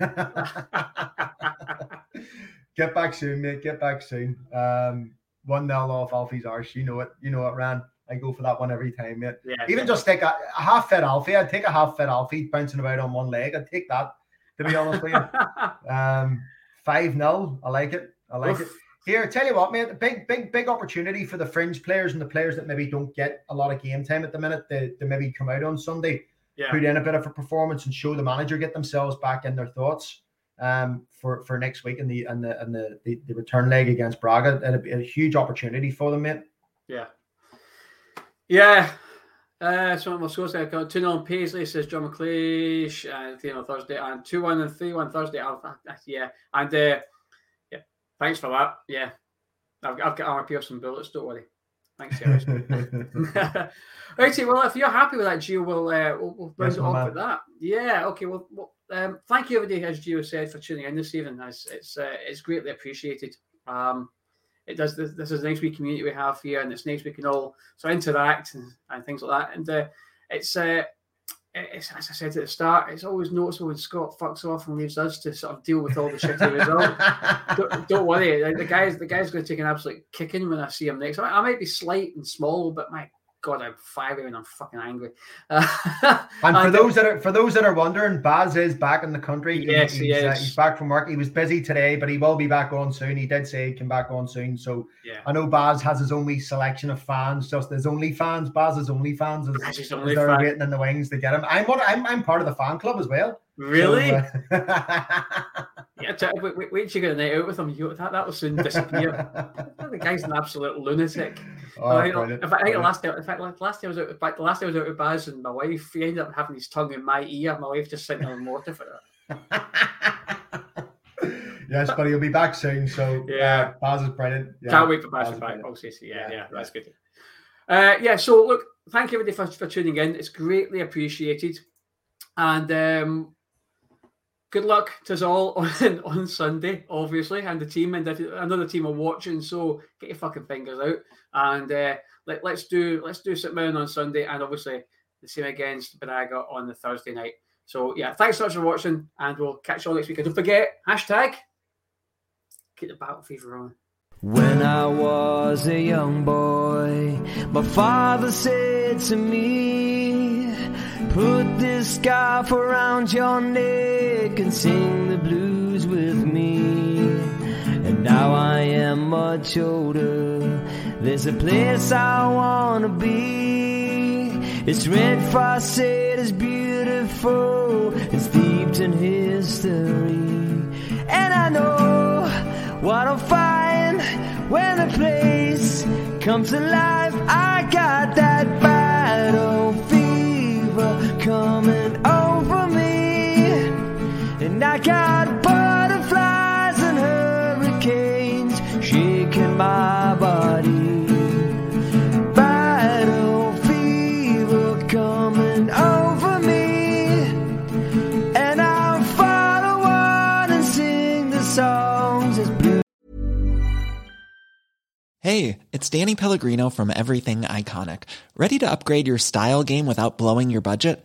Get back soon, mate. Get back soon. Um, one 0 off Alfie's arse. You know it. You know it, Ran. I go for that one every time, mate. yeah Even just take a, a half fed Alfie. I'd take a half fed Alfie bouncing about on one leg. I'd take that. To be honest with you. (laughs) Um, five 0 I like it. I like it. Here, tell you what, mate. Big, big, big opportunity for the fringe players and the players that maybe don't get a lot of game time at the minute. To, to maybe come out on Sunday yeah. put in a bit of a performance and show the manager get themselves back in their thoughts um, for for next week in the and the and the, the, the return leg against Braga. It'll be a huge opportunity for them, mate. Yeah. Yeah. Uh, so my scores got 2 0 on Paisley, says John McLeish, and 3 on Thursday, and 2 1 and 3 1 Thursday. Uh, yeah. And uh, yeah, thanks for that. Yeah. I've, I've got armor piercing bullets, don't worry. Thanks, guys. (laughs) Righty, well, if you're happy with that, Gio, we'll, uh, we'll, we'll Yes, it off man. with that. Yeah, okay. Well, well um, thank you, everybody, as Gio said, for tuning in this evening. It's it's, uh, it's greatly appreciated. Um, it does. This, this is a nice wee community we have here, and it's nice we can all sort of interact and, and things like that. And uh, it's, uh, it's as I said at the start, it's always noticeable when Scott fucks off and leaves us to sort of deal with all the shitty results (laughs) don't, don't worry. The, the guy's the guy's going to take an absolute kicking when I see him next. I, I might be slight and small, but my God, I'm fiery and I'm fucking angry. Uh, (laughs) And for those that are for those that are wondering, Baz is back in the country. He- Yes, he he's, uh, is. he's back from work. He was busy today, but he will be back on soon. He did say he'd come back on soon. So yeah, I know Baz has his only selection of fans, just his only fans. Baz Baz's only fans is, That's his is only they're fan. waiting in the wings to get him. I'm. I'm, I'm part of the fan club as well. really? So, uh, (laughs) yeah, wait, wait, till you get a night out with him. You, that that will soon disappear. (laughs) the guy's an absolute lunatic. oh, Uh, know, in fact, I think the last time, in fact, last time I was out, last I was out with Baz and my wife, he ended up having his tongue in my ear. My wife just sitting on the mortar for that. (laughs) yes, but he'll be back soon. So Yeah. uh, Baz is brilliant. Yeah, Can't wait for Bash Baz to back. Obviously, yeah, Yeah, yeah, yeah. that's good. Uh, yeah, so look, thank you everybody for, for tuning in. It's greatly appreciated. And um, good luck to us all (laughs) on, on Sunday, obviously, and the team. And if another team are watching, so get your fucking fingers out and uh, let, let's do let's do sit down on Sunday, and obviously the same against Braga on the Thursday night. So yeah, thanks so much for watching, and we'll catch you all next week. And don't forget hashtag keep the battle fever on. When I was a young boy, my father said to me, Put this scarf around your neck and sing the blues with me. And now I am much older. There's a place I wanna be. It's red frosted, it's beautiful, it's steeped in history. And I know what I'll find when the place comes alive. I got that battle fever coming and I got butterflies and hurricanes shaking my body. Battle fever coming over me. And I'll follow on and sing the songs as blue. Hey, it's Danny Pellegrino from Everything Iconic. Ready to upgrade your style game without blowing your budget?